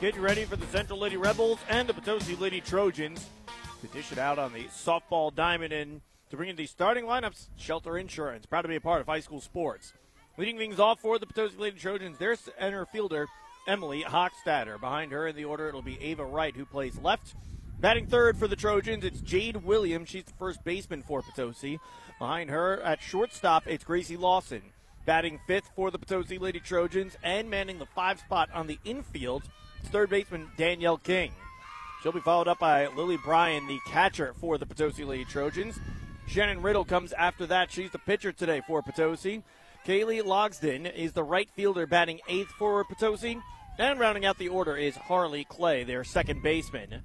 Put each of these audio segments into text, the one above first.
Get ready for the Central Lady Rebels and the Potosi Lady Trojans to dish it out on the softball diamond and to bring in the starting lineups. Shelter Insurance, proud to be a part of high school sports. Leading things off for the Potosi Lady Trojans, their center fielder, Emily Hochstatter. Behind her in the order, it'll be Ava Wright, who plays left. Batting third for the Trojans, it's Jade Williams. She's the first baseman for Potosi. Behind her at shortstop, it's Gracie Lawson. Batting fifth for the Potosi Lady Trojans and manning the five spot on the infield, third baseman Danielle King. She'll be followed up by Lily Bryan, the catcher for the Potosi Lady Trojans. Shannon Riddle comes after that. She's the pitcher today for Potosi. Kaylee Logsden is the right fielder batting eighth for Potosi. And rounding out the order is Harley Clay, their second baseman.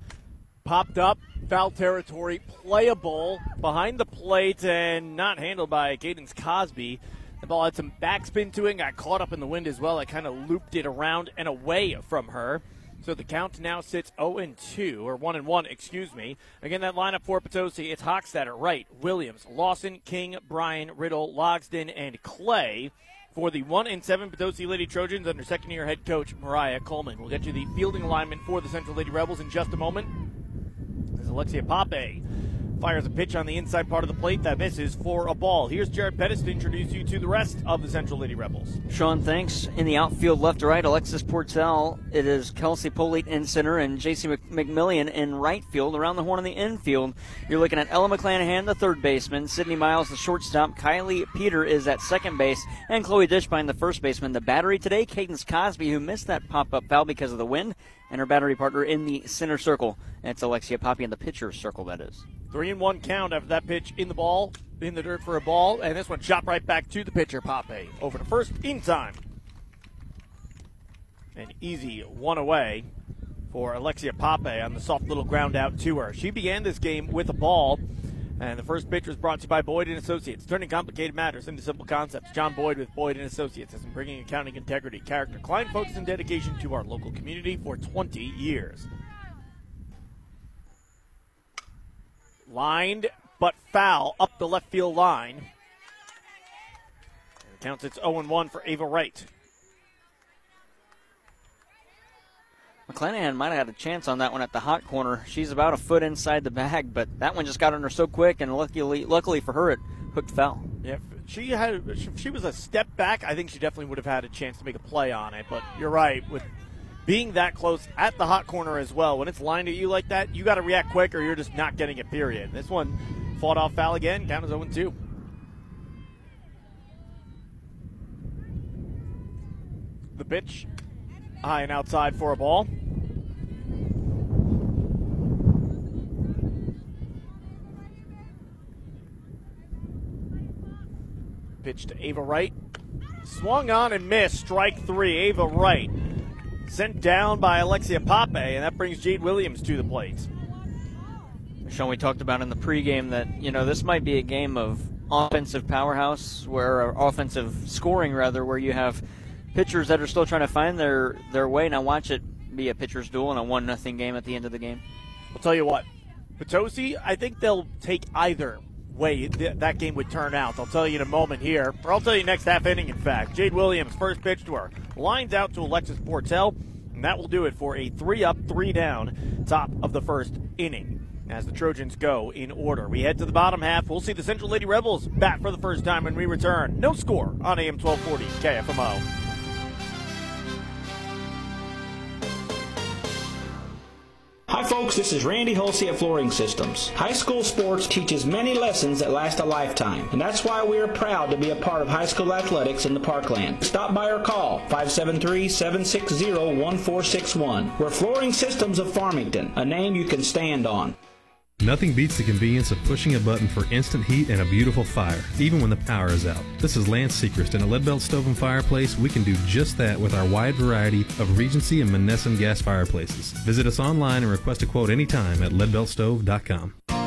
Popped up, foul territory, playable behind the plate and not handled by Cadence Cosby. The ball had some backspin to it, got caught up in the wind as well. It kind of looped it around and away from her. So the count now sits 0 and 2, or 1 and 1, excuse me. Again, that lineup for Potosi, it's Hochstatter, Wright, Williams, Lawson, King, Bryan, Riddle, Logsden, and Clay. For the 1 and 7 Potosi Lady Trojans under second year head coach Mariah Coleman. We'll get you the fielding alignment for the Central Lady Rebels in just a moment. As Alexia Pape fires a pitch on the inside part of the plate that misses for a ball. Here's Jared Pettis to introduce you to the rest of the Central Lady Rebels. Sean, thanks. In the outfield, left to right, Alexis Portell. It is Kelsey Polite in center and J.C. McMillan in right field. Around the horn in the infield, you're looking at Ella McClanahan, the third baseman, Sydney Miles, the shortstop, Kylie Peter is at second base, and Chloe Dishbine, the first baseman. The battery today, Cadence Cosby, who missed that pop-up foul because of the wind, and her battery partner in the center circle. That's Alexia Pape in the pitcher's circle, that is. Three and one count after that pitch in the ball, in the dirt for a ball, and this one shot right back to the pitcher, Pape. Over to first in time. An easy one away for Alexia Pape on the soft little ground out to her. She began this game with a ball, and the first pitch was brought to you by Boyd and Associates, turning complicated matters into simple concepts. John Boyd with Boyd and Associates has been bringing accounting integrity, character, client focus, and dedication to our local community for 20 years. Lined but foul up the left field line. And it counts it's 0 1 for Ava Wright. McClanahan might have had a chance on that one at the hot corner. She's about a foot inside the bag, but that one just got on her so quick, and luckily, luckily for her, it hooked foul. Yeah, she had. She was a step back, I think she definitely would have had a chance to make a play on it. But you're right with being that close at the hot corner as well. When it's lined at you like that, you got to react quick, or you're just not getting it. Period. This one fought off foul again. Count as 0 2. The pitch high and outside for a ball. Pitch to Ava Wright. Swung on and missed. Strike three. Ava Wright sent down by Alexia Pape, and that brings Jade Williams to the plate. Sean, we talked about in the pregame that you know this might be a game of offensive powerhouse, where offensive scoring rather, where you have pitchers that are still trying to find their their way. Now watch it be a pitcher's duel in a one nothing game at the end of the game. I'll tell you what, Potosi, I think they'll take either way th- that game would turn out. I'll tell you in a moment here, or I'll tell you next half inning. In fact, Jade Williams first pitch to her, lines out to Alexis Portell, and that will do it for a three up, three down, top of the first inning. As the Trojans go in order, we head to the bottom half. We'll see the Central Lady Rebels bat for the first time when we return. No score on AM 1240 KFMO. Hi folks, this is Randy Hulsey at Flooring Systems. High school sports teaches many lessons that last a lifetime, and that's why we are proud to be a part of high school athletics in the Parkland. Stop by or call 573-760-1461. We're Flooring Systems of Farmington, a name you can stand on. Nothing beats the convenience of pushing a button for instant heat and a beautiful fire, even when the power is out. This is Lance Sechrist. In a lead belt stove and fireplace, we can do just that with our wide variety of Regency and Monessen gas fireplaces. Visit us online and request a quote anytime at leadbeltstove.com.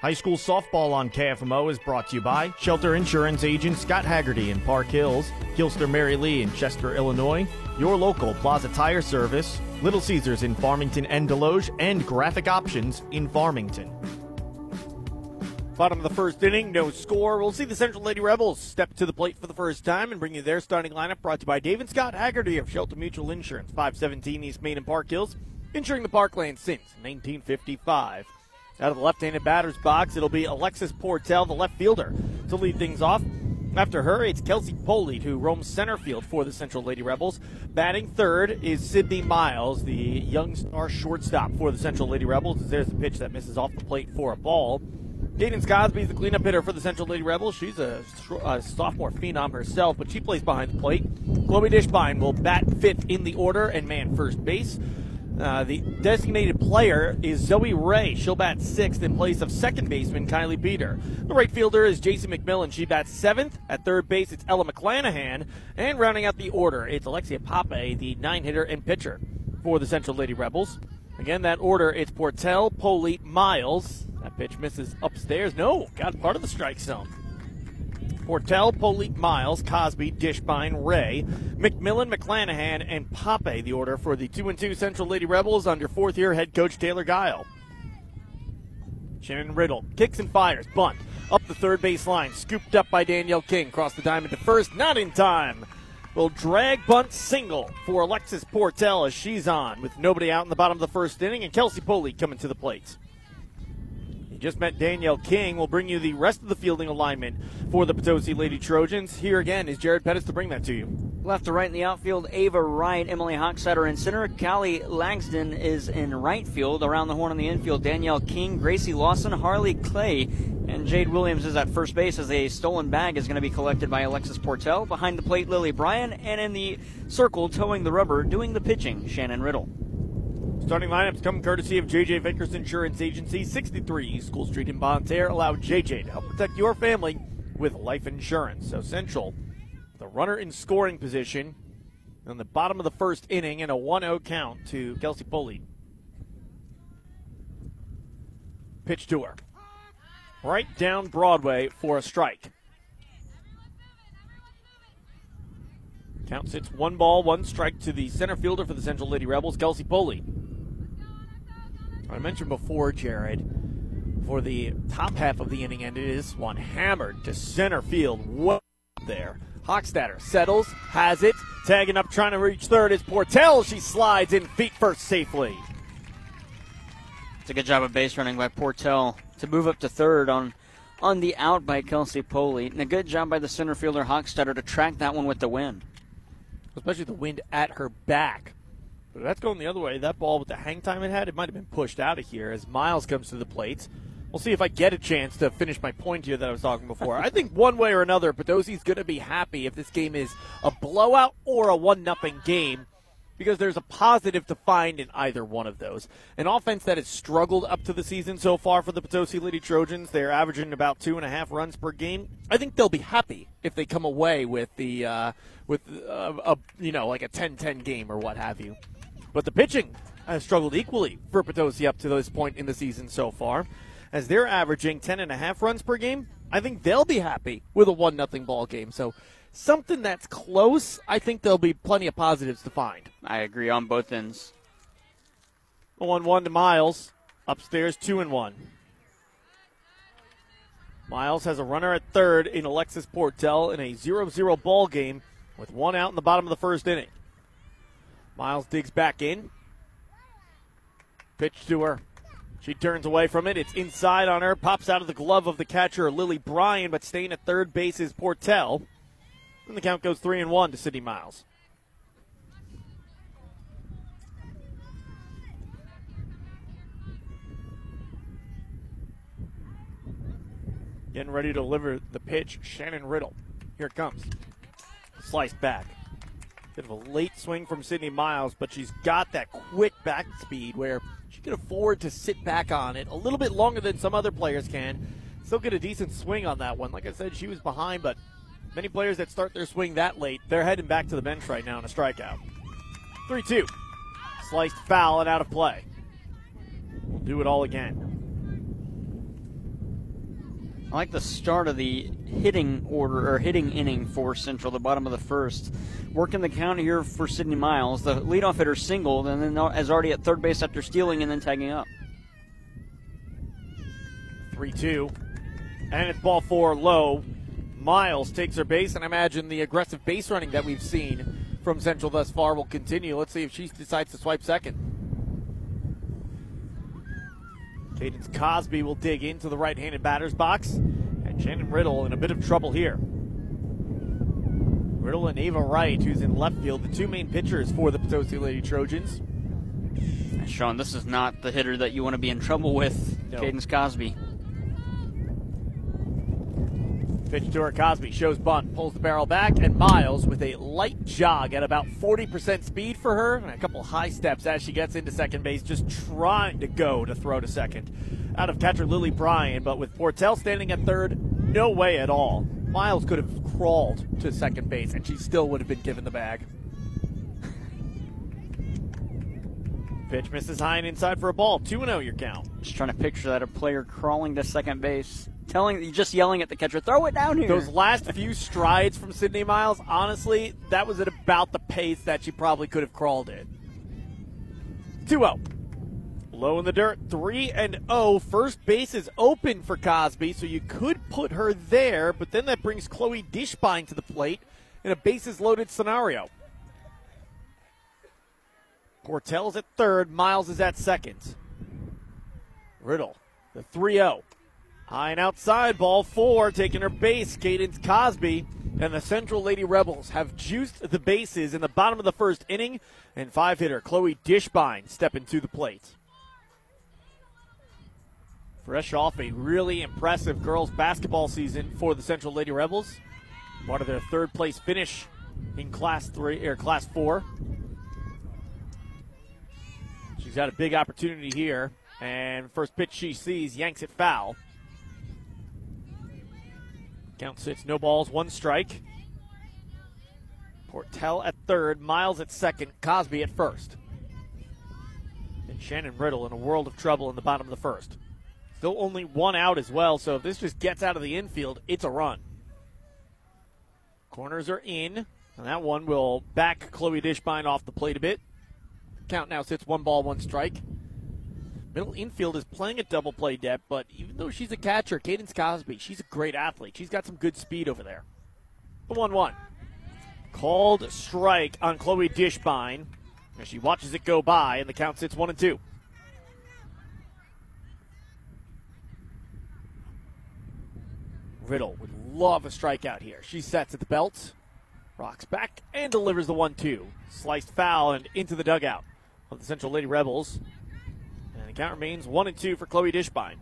High school softball on KFMO is brought to you by Shelter Insurance agent Scott Haggerty in Park Hills, Gilster Mary Lee in Chester, Illinois, your local Plaza Tire Service, Little Caesars in Farmington and Desloge, and Graphic Options in Farmington. Bottom of the first inning, no score. We'll see the Central Lady Rebels step to the plate for the first time and bring you their starting lineup brought to you by David Scott Haggerty of Shelter Mutual Insurance, 517 East Main and Park Hills, insuring the parkland since 1955. Out of the left-handed batter's box, it'll be Alexis Portell, the left fielder, to lead things off. After her, it's Kelsey Polite, who roams center field for the Central Lady Rebels. Batting third is Sydney Miles, the young star shortstop for the Central Lady Rebels. There's the pitch that misses off the plate for a ball. Cadence Cosby is the cleanup hitter for the Central Lady Rebels. She's a, a, sophomore phenom herself, but she plays behind the plate. Chloe Dishbine will bat fifth in the order and man first base. Uh, the designated player is Zoe Ray. She'll bat sixth in place of second baseman Kylie Peter. The right fielder is JC McMillan. She bats seventh. At third base, it's Ella McClanahan. And rounding out the order, it's Alexia Pape, the nine hitter and pitcher for the Central Lady Rebels. Again, that order, it's Portell, Polite, Miles. That pitch misses upstairs. No, got part of the strike zone. Portell, Polite, Miles, Cosby, Dishbine, Ray, McMillan, McClanahan, and Pape, the order for the 2 and 2 Central Lady Rebels under fourth year head coach Taylor Guile. Shannon Riddle kicks and fires, bunt up the third base line, scooped up by Danielle King, cross the diamond to first, not in time. Will drag bunt single for Alexis Portell as she's on with nobody out in the bottom of the first inning, and Kelsey Poley coming to the plate. You just met Danielle King. We'll bring you the rest of the fielding alignment for the Potosi Lady Trojans. Here again is Jared Pettis to bring that to you. Left to right in the outfield, Ava Wright, Emily Hochstetter in center. Callie Langston is in right field. Around the horn in the infield, Danielle King, Gracie Lawson, Harley Clay, and Jade Williams is at first base as a stolen bag is going to be collected by Alexis Portell. Behind the plate, Lily Bryan, and in the circle, toeing the rubber, doing the pitching, Shannon Riddle. Starting lineups come courtesy of JJ Vickers Insurance Agency, 63 School Street in Terre. Allow JJ to help protect your family with life insurance. So Central, the runner in scoring position on the bottom of the first inning and a 1-0 count to Kelsey Pulley. Pitch to her. Right down Broadway for a strike. Count sits one ball, one strike to the center fielder for the Central Lady Rebels, Kelsey Poley. I mentioned before, Jared, for the top half of the inning, ended, it is one hammered to center field. What there? Hochstatter settles, has it, tagging up, trying to reach third is Portell. She slides in feet first safely. It's a good job of base running by Portell to move up to third on on the out by Kelsey Poley, and a good job by the center fielder Hochstetter to track that one with the wind. Especially the wind at her back. But that's going the other way. That ball with the hang time it had, it might have been pushed out of here as Miles comes to the plate. We'll see if I get a chance to finish my point here that I was talking before. I think one way or another, Potosi's going to be happy if this game is a blowout or a one nothing game because there's a positive to find in either one of those. An offense that has struggled up to the season so far for the Potosi Lady Trojans. They're averaging about two and a half runs per game. I think they'll be happy if they come away with the uh, with uh, a you know like a 10-10 game or what have you. But the pitching has struggled equally for Potosi up to this point in the season so far. As they're averaging 10.5 runs per game, I think they'll be happy with a 1 nothing ball game. So something that's close, I think there'll be plenty of positives to find. I agree on both ends. 1 1 to Miles. Upstairs, 2 and 1. Miles has a runner at third in Alexis Portell in a 0 0 ball game with one out in the bottom of the first inning. Miles digs back in. Pitch to her. She turns away from it. It's inside on her. Pops out of the glove of the catcher, Lily Bryan, but staying at third base is Portell. And the count goes 3 and 1 to Sydney Miles. Getting ready to deliver the pitch, Shannon Riddle. Here it comes. Sliced back. Bit of a late swing from Sydney Miles, but she's got that quick back speed where she can afford to sit back on it a little bit longer than some other players can. Still get a decent swing on that one. Like I said, she was behind, but many players that start their swing that late, they're heading back to the bench right now in a strikeout. 3 2. Sliced foul and out of play. We'll do it all again. I like the start of the hitting order or hitting inning for Central, the bottom of the first. Working the count here for Sydney Miles. The leadoff hitter singled and then is already at third base after stealing and then tagging up. 3 2. And it's ball four low. Miles takes her base, and I imagine the aggressive base running that we've seen from Central thus far will continue. Let's see if she decides to swipe second. Cadence Cosby will dig into the right handed batter's box. And Shannon Riddle in a bit of trouble here. Riddle and Ava Wright, who's in left field, the two main pitchers for the Potosi Lady Trojans. Sean, this is not the hitter that you want to be in trouble with, no. Cadence Cosby. Pitch to her, Cosby shows bunt, pulls the barrel back, and Miles with a light jog at about 40% speed for her, and a couple high steps as she gets into second base, just trying to go to throw to second. Out of catcher Lily Bryan, but with Portell standing at third, no way at all. Miles could have crawled to second base, and she still would have been given the bag. Pitch misses high and inside for a ball. 2 0 your count. Just trying to picture that a player crawling to second base telling, just yelling at the catcher, throw it down here. Those last few strides from Sydney Miles, honestly, that was at about the pace that she probably could have crawled in. 2 0. Low in the dirt, 3 and 0. First base is open for Cosby, so you could put her there, but then that brings Chloe Dishbine to the plate in a bases loaded scenario. Portell's at third, Miles is at second. Riddle, the 3 0. High and outside, ball four, taking her base, Cadence Cosby. And the Central Lady Rebels have juiced the bases in the bottom of the first inning. And five hitter Chloe Dishbine stepping to the plate. Fresh off a really impressive girls basketball season for the Central Lady Rebels. Part of their third place finish in class three or class four. She's got a big opportunity here. And first pitch she sees yanks it foul. Count sits, no balls, one strike. Portell at third, Miles at second, Cosby at first. And Shannon Riddle in a world of trouble in the bottom of the first. Still only one out as well, so if this just gets out of the infield, it's a run. Corners are in, and that one will back Chloe Dishbine off the plate a bit. Count now sits one ball, one strike. Middle infield is playing a double play depth, but even though she's a catcher, Cadence Cosby, she's a great athlete. She's got some good speed over there. The 1 1. Called strike on Chloe Dishbine as she watches it go by, and the count sits 1 and 2. Riddle would love a strikeout here. She sets at the belt, rocks back, and delivers the 1 2. Sliced foul and into the dugout of the Central Lady Rebels. Count remains one and two for Chloe Dishbine.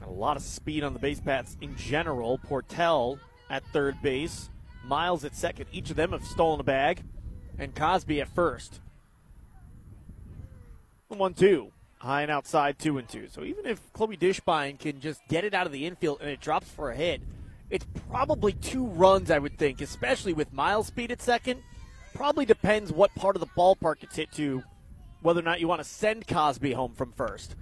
Got a lot of speed on the base paths in general. Portell at third base, Miles at second. Each of them have stolen a bag, and Cosby at first. One two. High and outside, two and two. So even if Chloe Dishbine can just get it out of the infield and it drops for a hit, it's probably two runs, I would think, especially with Miles' speed at second probably depends what part of the ballpark it's hit to, whether or not you want to send Cosby home from first.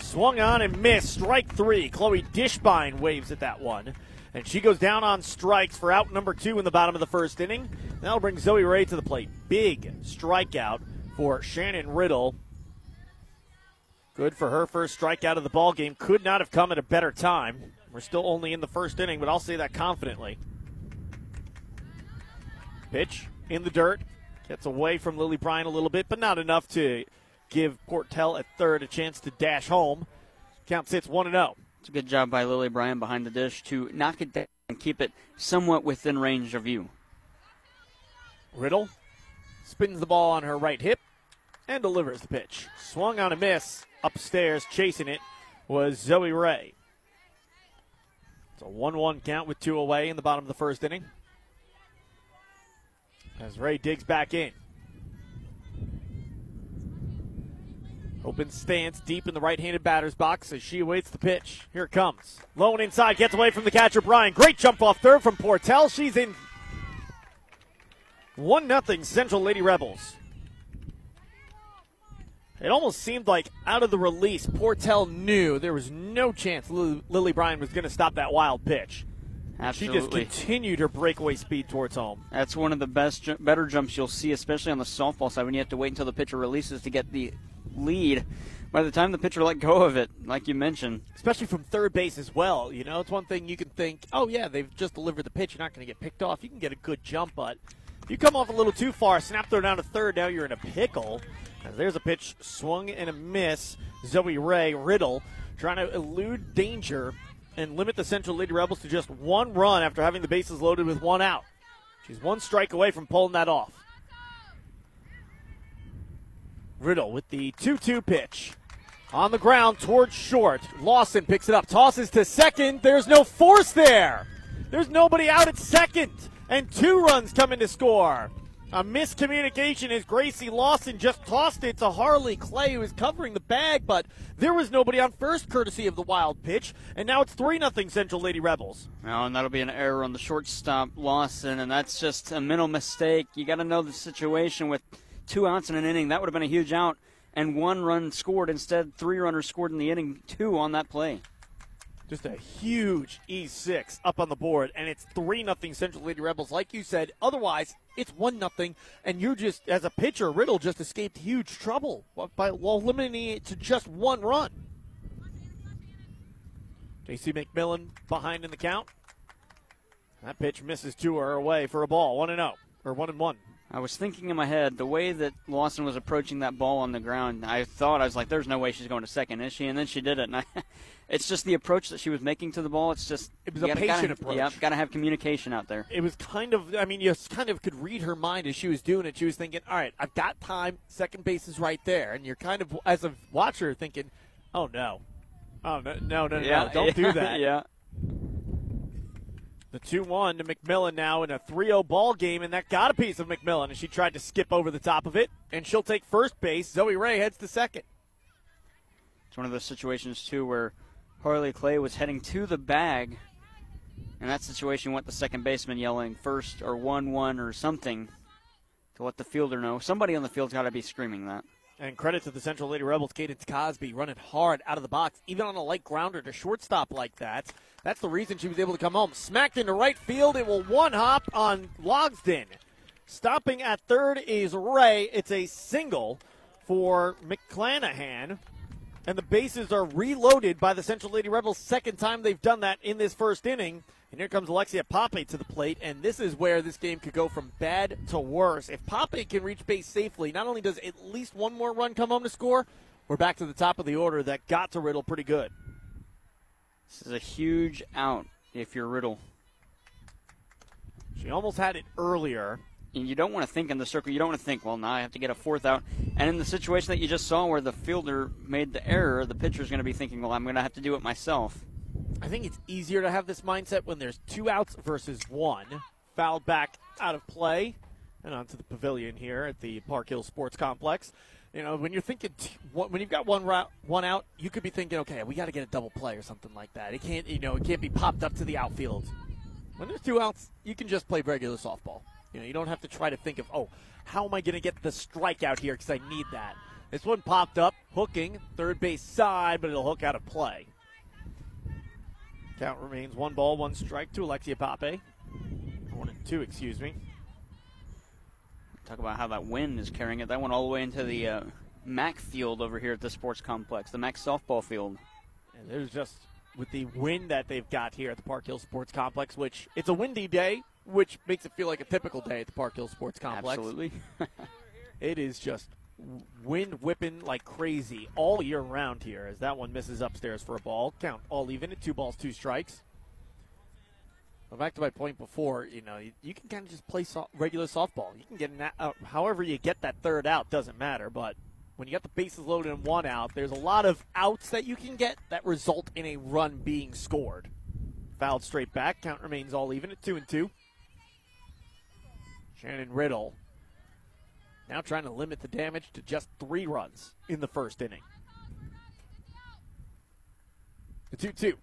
Swung on and missed. Strike three. Chloe Dishbine waves at that one. And she goes down on strikes for out number two in the bottom of the first inning. That'll bring Zoe Ray to the plate. Big strikeout for Shannon Riddle. Good for her first strikeout of the ball game. Could not have come at a better time. We're still only in the first inning, but I'll say that confidently. Pitch in the dirt. Gets away from Lily Bryan a little bit, but not enough to give Portell at third a chance to dash home. Count sits 1 0. It's a good job by Lily Bryan behind the dish to knock it down and keep it somewhat within range of you. Riddle spins the ball on her right hip and delivers the pitch. Swung on a miss. Upstairs, chasing it, was Zoe Ray. It's a 1 1 count with two away in the bottom of the first inning. As Ray digs back in. Open stance deep in the right handed batter's box as she awaits the pitch. Here it comes. Low and inside, gets away from the catcher, Bryan. Great jump off third from Portell. She's in 1 0 Central Lady Rebels. It almost seemed like out of the release, Portell knew there was no chance Lily Bryan was going to stop that wild pitch. Absolutely. She just continued her breakaway speed towards home. That's one of the best, better jumps you'll see, especially on the softball side when you have to wait until the pitcher releases to get the lead. By the time the pitcher let go of it, like you mentioned, Especially from third base as well. You know, it's one thing you can think, oh, yeah, they've just delivered the pitch. You're not going to get picked off. You can get a good jump, but if you come off a little too far, snap throw down to third, now you're in a pickle. As there's a pitch swung and a miss. Zoe Ray Riddle trying to elude danger and limit the Central Lady Rebels to just one run after having the bases loaded with one out. She's one strike away from pulling that off. Riddle with the 2 2 pitch. On the ground towards short. Lawson picks it up, tosses to second. There's no force there. There's nobody out at second. And two runs coming to score. A miscommunication as Gracie Lawson just tossed it to Harley Clay, who was covering the bag, but there was nobody on first, courtesy of the wild pitch. And now it's 3 0 Central Lady Rebels. Oh, and that'll be an error on the shortstop, Lawson, and that's just a mental mistake. You got to know the situation with two outs in an inning. That would have been a huge out, and one run scored. Instead, three runners scored in the inning, two on that play. Just a huge E6 up on the board, and it's 3 0 Central Lady Rebels. Like you said, otherwise, it's 1 0, and you just, as a pitcher, Riddle just escaped huge trouble by while limiting it to just one run. JC McMillan behind in the count. That pitch misses two her away for a ball, 1 0, or 1 and 1. I was thinking in my head the way that Lawson was approaching that ball on the ground. I thought I was like, "There's no way she's going to second, is she?" And then she did it. And I, it's just the approach that she was making to the ball. It's just It was a gotta- patient gotta, approach. Yep, got to have communication out there. it was kind of I mean you kind of could read her mind as she was doing it. She was thinking, "All right, I've got time. Second base is right there." And you're kind of as a watcher thinking, "Oh no. Oh no, no, no, no. Don't do that." yeah. The 2-1 to McMillan now in a 3-0 ball game and that got a piece of McMillan and she tried to skip over the top of it and she'll take first base. Zoe Ray heads to second. It's one of those situations too where Harley Clay was heading to the bag. In that situation, went the second baseman yelling first or one one or something to let the fielder know. Somebody on the field's got to be screaming that. And credit to the Central Lady Rebels, Cadence Cosby running hard out of the box, even on a light grounder to shortstop like that. That's the reason she was able to come home. Smacked into right field. It will one hop on Logsden. Stopping at third is Ray. It's a single for McClanahan. And the bases are reloaded by the Central Lady Rebels. Second time they've done that in this first inning. And here comes Alexia Pape to the plate, and this is where this game could go from bad to worse. If Pape can reach base safely, not only does at least one more run come home to score, we're back to the top of the order that got to Riddle pretty good. This is a huge out if you're Riddle. She almost had it earlier. And you don't want to think in the circle. You don't want to think, well, now I have to get a fourth out. And in the situation that you just saw where the fielder made the error, the pitcher's going to be thinking, well, I'm going to have to do it myself. I think it's easier to have this mindset when there's two outs versus one. Fouled back out of play and onto the pavilion here at the Park Hill Sports Complex. You know, when you're thinking, when you've got one route, one out, you could be thinking, okay, we got to get a double play or something like that. It can't, you know, it can't be popped up to the outfield. When there's two outs, you can just play regular softball. You know, you don't have to try to think of, oh, how am I going to get the strikeout here because I need that. This one popped up, hooking, third base side, but it'll hook out of play. Count remains one ball, one strike to Alexia Pape. One and two, excuse me. Talk about how that wind is carrying it. That went all the way into the uh, Mac Field over here at the sports complex, the Mac softball field. And there's just with the wind that they've got here at the Park Hill Sports Complex, which it's a windy day, which makes it feel like a typical day at the Park Hill Sports Complex. Absolutely. it is just wind whipping like crazy all year round here as that one misses upstairs for a ball. Count all even at two balls, two strikes. Well, back to my point before, you know, you, you can kind of just play so- regular softball. You can get an, uh, however you get that third out doesn't matter, but when you got the bases loaded and one out, there's a lot of outs that you can get that result in a run being scored. Fouled straight back. Count remains all even at two and two. Shannon Riddle now trying to limit the damage to just three runs in the first inning. The 2 2.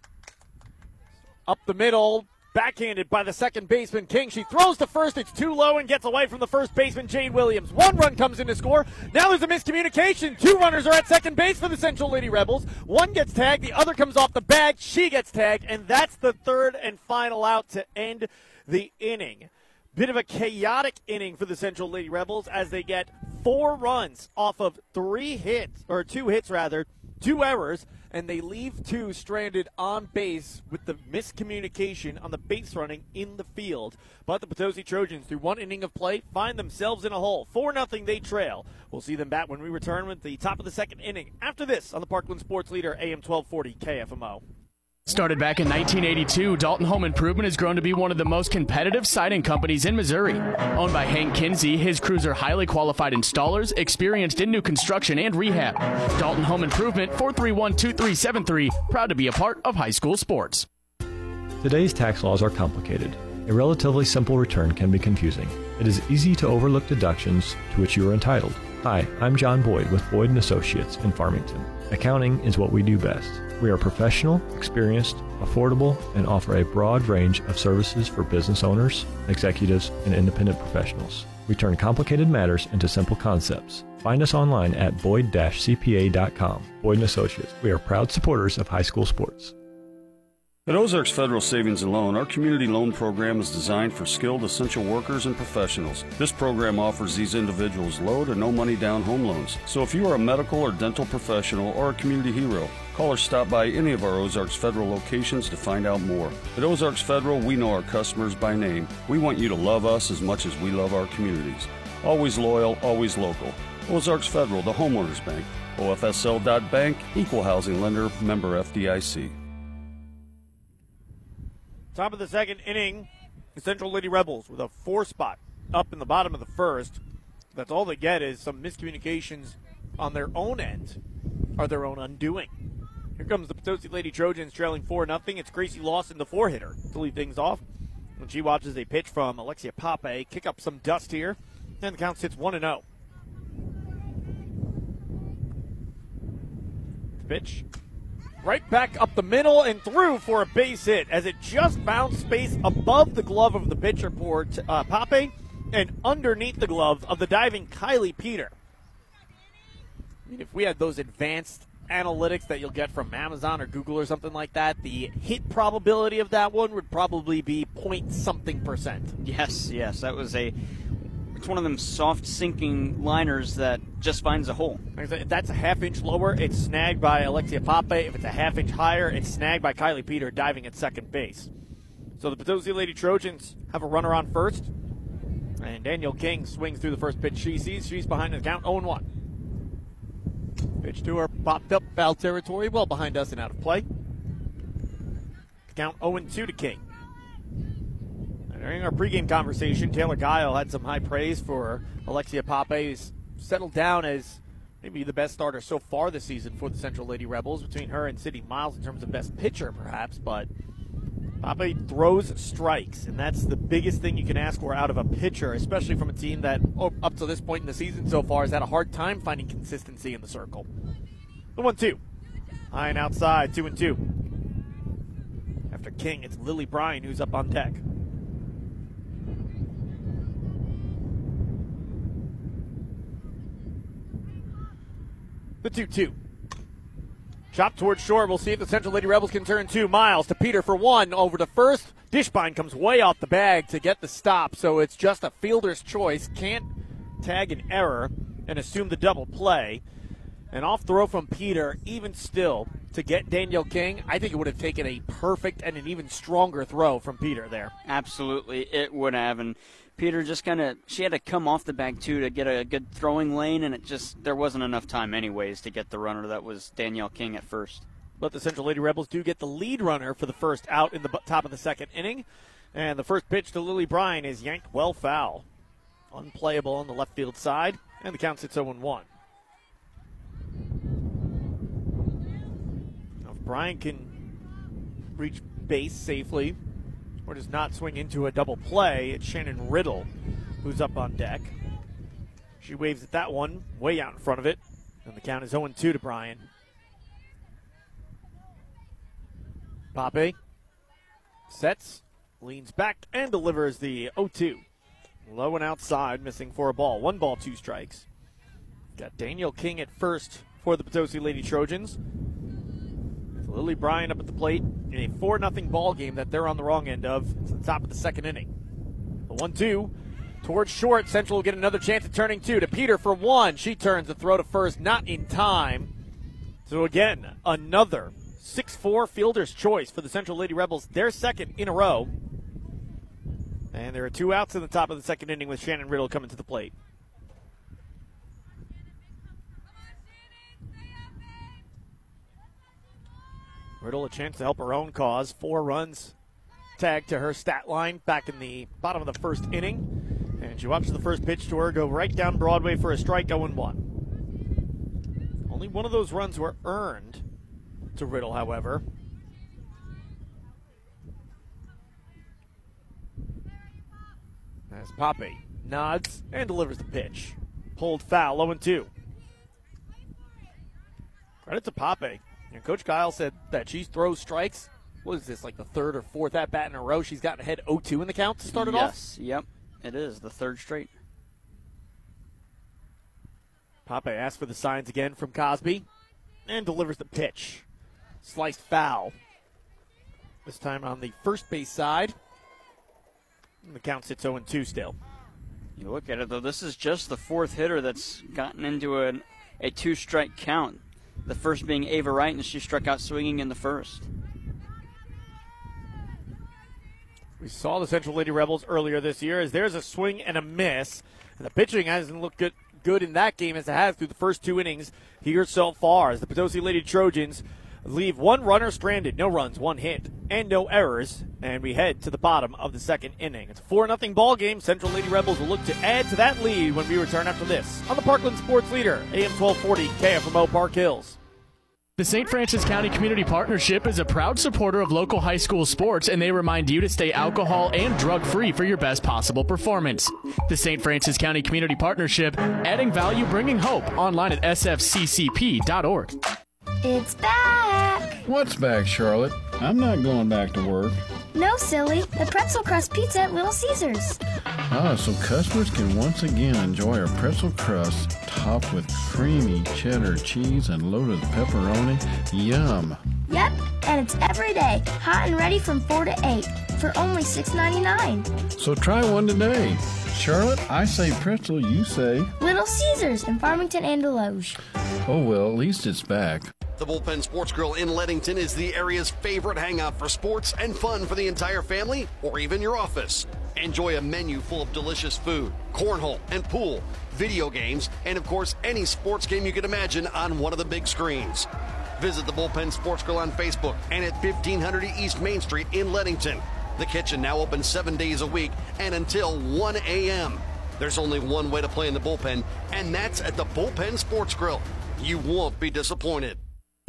Up the middle, Backhanded by the second baseman, King. She throws to first. It's too low and gets away from the first baseman, Jade Williams. One run comes in to score. Now there's a miscommunication. Two runners are at second base for the Central Lady Rebels. One gets tagged. The other comes off the bag. She gets tagged. And that's the third and final out to end the inning. Bit of a chaotic inning for the Central Lady Rebels as they get four runs off of three hits, or two hits rather, two errors, and they leave two stranded on base with the miscommunication on the base running in the field. But the Potosi Trojans, through one inning of play, find themselves in a hole. 4 nothing they trail. We'll see them back when we return with the top of the second inning. After this, on the Parkland Sports Leader, AM 1240 KFMO. Started back in 1982, Dalton Home Improvement has grown to be one of the most competitive siding companies in Missouri. Owned by Hank Kinsey, his crews are highly qualified installers, experienced in new construction and rehab. Dalton Home Improvement, 431 2373, proud to be a part of high school sports. Today's tax laws are complicated. A relatively simple return can be confusing. It is easy to overlook deductions to which you are entitled. Hi, I'm John Boyd with Boyd Associates in Farmington. Accounting is what we do best. We are professional, experienced, affordable, and offer a broad range of services for business owners, executives, and independent professionals. We turn complicated matters into simple concepts. Find us online at boyd-cpa.com. Boyd & Associates. We are proud supporters of high school sports. At Ozarks Federal Savings and Loan, our community loan program is designed for skilled essential workers and professionals. This program offers these individuals low to no money down home loans. So if you are a medical or dental professional or a community hero, call or stop by any of our Ozarks Federal locations to find out more. At Ozarks Federal, we know our customers by name. We want you to love us as much as we love our communities. Always loyal, always local. Ozarks Federal, the homeowners bank. OFSL.bank, equal housing lender, member FDIC. Top of the second inning, the Central Lady Rebels with a four spot up in the bottom of the first. That's all they get is some miscommunications on their own end, are their own undoing. Here comes the Potosi Lady Trojans trailing 4 0. It's Gracie Lawson, the four hitter, to lead things off. When she watches a pitch from Alexia Pape kick up some dust here, and the count sits 1 0. Pitch right back up the middle and through for a base hit as it just found space above the glove of the pitcher for uh, Pape and underneath the glove of the diving Kylie Peter. I mean, if we had those advanced analytics that you'll get from Amazon or Google or something like that, the hit probability of that one would probably be point something percent. Yes, yes, that was a it's one of them soft sinking liners that just finds a hole. If that's a half inch lower, it's snagged by Alexia Pape. If it's a half inch higher, it's snagged by Kylie Peter diving at second base. So the Potosi Lady Trojans have a runner on first. And Danielle King swings through the first pitch she sees. She's behind the count 0 1. Pitch to her popped up foul territory, well behind us and out of play. Count 0 2 to King. During our pregame conversation, Taylor Guile had some high praise for Alexia Pape, settled down as maybe the best starter so far this season for the Central Lady Rebels, between her and Sydney Miles in terms of best pitcher, perhaps. But Pape throws strikes, and that's the biggest thing you can ask for out of a pitcher, especially from a team that, oh, up to this point in the season so far, has had a hard time finding consistency in the circle. The one two. High and outside, two and two. After King, it's Lily Bryan who's up on deck. The 2 2. Chop towards short. We'll see if the Central Lady Rebels can turn two miles to Peter for one over to first. Dishbine comes way off the bag to get the stop, so it's just a fielder's choice. Can't tag an error and assume the double play. An off throw from Peter, even still, to get Danielle King, I think it would have taken a perfect and an even stronger throw from Peter there. Absolutely, it would have. And Peter just kind of, she had to come off the bag too to get a good throwing lane, and it just, there wasn't enough time, anyways, to get the runner that was Danielle King at first. But the Central Lady Rebels do get the lead runner for the first out in the top of the second inning. And the first pitch to Lily Bryan is yanked well foul. Unplayable on the left field side, and the count sits 0 1. Now If Bryan can reach base safely or does not swing into a double play, it's Shannon Riddle who's up on deck. She waves at that one, way out in front of it, and the count is 0 2 to Bryan. Pape sets, leans back, and delivers the 0 2. Low and outside, missing for a ball. One ball, two strikes. Got Danielle King at first for the Potosi Lady Trojans. Lily Bryan up at the plate in a 4 0 ball game that they're on the wrong end of. It's the top of the second inning. The 1 2 towards short. Central will get another chance at turning two to Peter for one. She turns the throw to first, not in time. So again, another 6 4 fielder's choice for the Central Lady Rebels, their second in a row. And there are two outs in the top of the second inning with Shannon Riddle coming to the plate. Riddle a chance to help her own cause. Four runs tagged to her stat line back in the bottom of the first inning. And she watches the first pitch to her go right down Broadway for a strike 0 1. Only one of those runs were earned to Riddle, however. As Pape nods and delivers the pitch. Pulled foul, 0 2. Credit to Pape. And Coach Guile said that she throws strikes. What is this, like the third or fourth at bat in a row? She's gotten ahead 0 2 in the count to start it yes, off? Yes, yep, it is the third straight. Pape asks for the signs again from Cosby and delivers the pitch. Sliced foul. This time on the first base side. And the count sits 0 2 still. You look at it, though, this is just the fourth hitter that's gotten into an, a two strike count. The first being Ava Wright, and she struck out swinging in the first. We saw the Central Lady Rebels earlier this year as there's a swing and a miss. And the pitching hasn't looked good, good in that game as it has through the first two innings here so far. As the Potosi Lady Trojans leave one runner stranded, no runs, one hit, and no errors. And we head to the bottom of the second inning. It's a 4 0 ball game. Central Lady Rebels will look to add to that lead when we return after this on the Parkland Sports Leader, AM 1240, KFMO Park Hills. The St. Francis County Community Partnership is a proud supporter of local high school sports, and they remind you to stay alcohol and drug free for your best possible performance. The St. Francis County Community Partnership, adding value, bringing hope, online at sfccp.org. It's back! What's back, Charlotte? I'm not going back to work. No, silly. The pretzel crust pizza at Little Caesars. Ah, so customers can once again enjoy our pretzel crust topped with creamy cheddar cheese and loaded pepperoni. Yum. Yep, and it's every day, hot and ready from 4 to 8 for only $6.99. So try one today. Charlotte, I say pretzel, you say Little Caesars in Farmington and Desloge. Oh, well, at least it's back. The Bullpen Sports Grill in Leadington is the area's favorite hangout for sports and fun for the entire family or even your office. Enjoy a menu full of delicious food, cornhole and pool, video games, and of course, any sports game you can imagine on one of the big screens. Visit the Bullpen Sports Grill on Facebook and at 1500 East Main Street in Leadington. The kitchen now open seven days a week and until 1 a.m. There's only one way to play in the bullpen, and that's at the Bullpen Sports Grill. You won't be disappointed.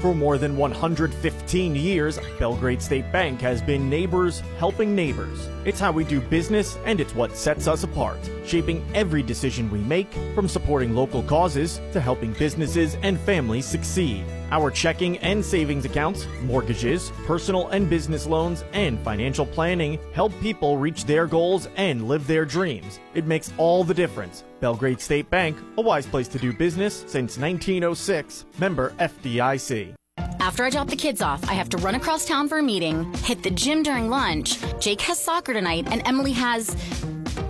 For more than 115 years, Belgrade State Bank has been neighbors helping neighbors. It's how we do business, and it's what sets us apart, shaping every decision we make, from supporting local causes to helping businesses and families succeed. Our checking and savings accounts, mortgages, personal and business loans, and financial planning help people reach their goals and live their dreams. It makes all the difference. Belgrade State Bank, a wise place to do business since 1906, member FDIC. After I drop the kids off, I have to run across town for a meeting, hit the gym during lunch. Jake has soccer tonight, and Emily has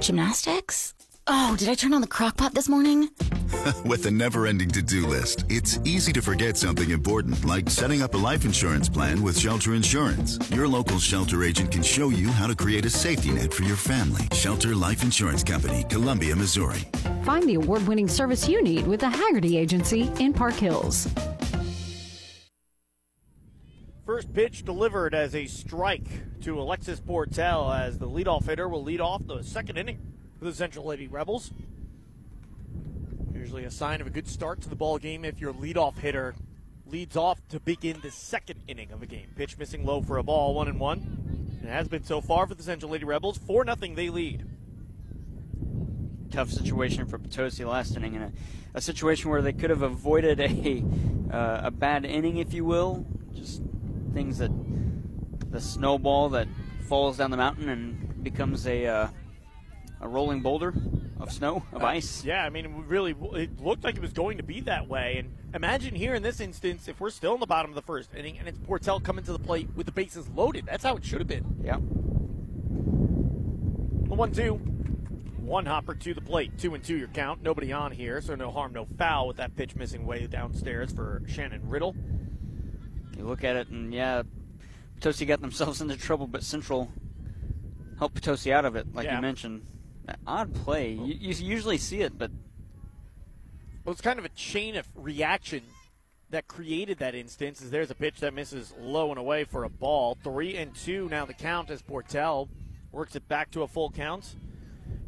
gymnastics. Oh, did I turn on the crock pot this morning? With a never ending to do list, it's easy to forget something important like setting up a life insurance plan with Shelter Insurance. Your local shelter agent can show you how to create a safety net for your family. Shelter Life Insurance Company, Columbia, Missouri. Find the award winning service you need with the Haggerty Agency in Park Hills. First pitch delivered as a strike to Alexis Portell as the leadoff hitter will lead off the second inning for the Central Lady Rebels. Usually a sign of a good start to the ball game if your leadoff hitter leads off to begin the second inning of a game. Pitch missing low for a ball, one and one. It has been so far for the Central Lady Rebels. Four nothing they lead. Tough situation for Potosi last inning, and a, a situation where they could have avoided a uh, a bad inning, if you will. Just things that the snowball that falls down the mountain and becomes a uh, a rolling boulder of snow, of Uh, ice. Yeah, I mean, really, it looked like it was going to be that way. And imagine here in this instance, if we're still in the bottom of the first inning and it's Portell coming to the plate with the bases loaded. That's how it should have been. Yeah. The one two, one hopper to the plate, two and two your count. Nobody on here, so no harm, no foul with that pitch missing way downstairs for Shannon Riddle. You look at it, and yeah, Potosi got themselves into trouble, but Central helped Potosi out of it, like Yeah. you mentioned. Odd play. You, you usually see it, but Well, it's kind of a chain of reaction that created that instance. Is there's a pitch that misses low and away for a ball. Three and two now the count as Portell works it back to a full count.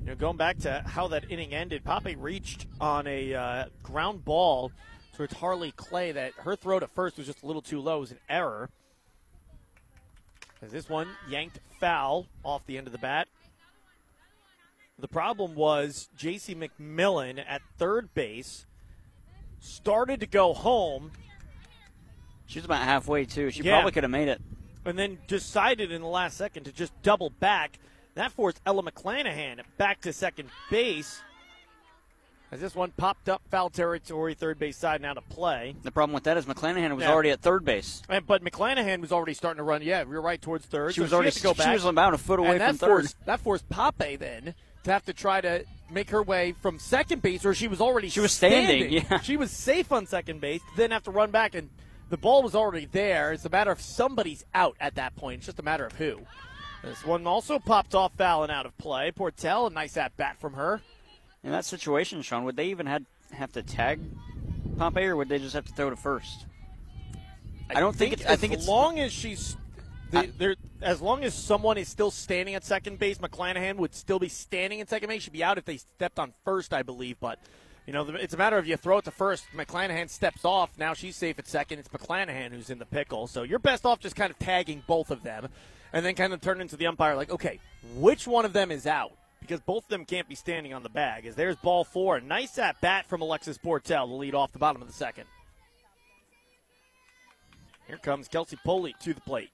You know, going back to how that inning ended, Pape reached on a uh, ground ball towards Harley Clay. That her throw to first was just a little too low. It was an error. As this one yanked foul off the end of the bat. The problem was J.C. McMillan at third base started to go home. she was about halfway too. She Yeah. probably could have made it. and then decided in the last second to just double back. That forced Ella McClanahan back to second base. As this one popped up foul territory, third base side now to play. The problem with that is McClanahan was Yeah. already at third base. And, but McClanahan was already starting to run. Yeah, you're right towards third. She so was already go she was about a foot away and that from third. Forced, that forced Pape then to have to try to make her way from second base, where she was already She was standing, yeah. She was safe on second base. Then have to run back, and the ball was already there. It's a matter of somebody's out at that point. It's just a matter of who. This one also popped off foul and out of play. Portell, a nice at bat from her. In that situation, Sean, would they even had have to tag Pape, or would they just have to throw to first? I don't think, it's. I as think it's long as she's. The, there, as long as someone is still standing at second base, McClanahan would still be standing at second base. She'd be out if they stepped on first, I believe. But you know, it's a matter of you throw it to first. McClanahan steps off. Now she's safe at second. It's McClanahan who's in the pickle. So you're best off just kind of tagging both of them, and then kind of turn into the umpire like, okay, which one of them is out? Because both of them can't be standing on the bag. As there's ball four, nice at bat from Alexis Portell to lead off the bottom of the second. Here comes Kelsey Poley to the plate.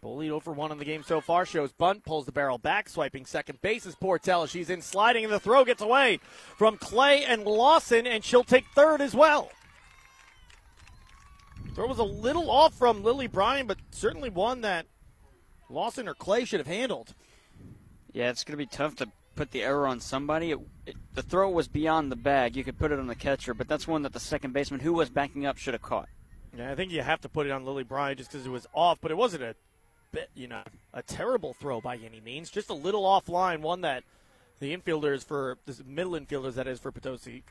Poley over one in the game so far. Shows bunt, pulls the barrel back, swiping second base is Portell. She's in sliding, and the throw gets away from Clay and Lawson, and she'll take third as well. Throw was a little off from Lily Bryan, but certainly one that Lawson or Clay should have handled. Yeah, it's going to be tough to put the error on somebody. It, it, the throw was beyond the bag. You could put it on the catcher, but that's one that the second baseman, who was backing up, should have caught. Yeah, I think you have to put it on Lily Bryan just because it was off, but it wasn't a you know, a terrible throw by any means. Just a little offline, one that the infielders for the middle infielders that is for Potosi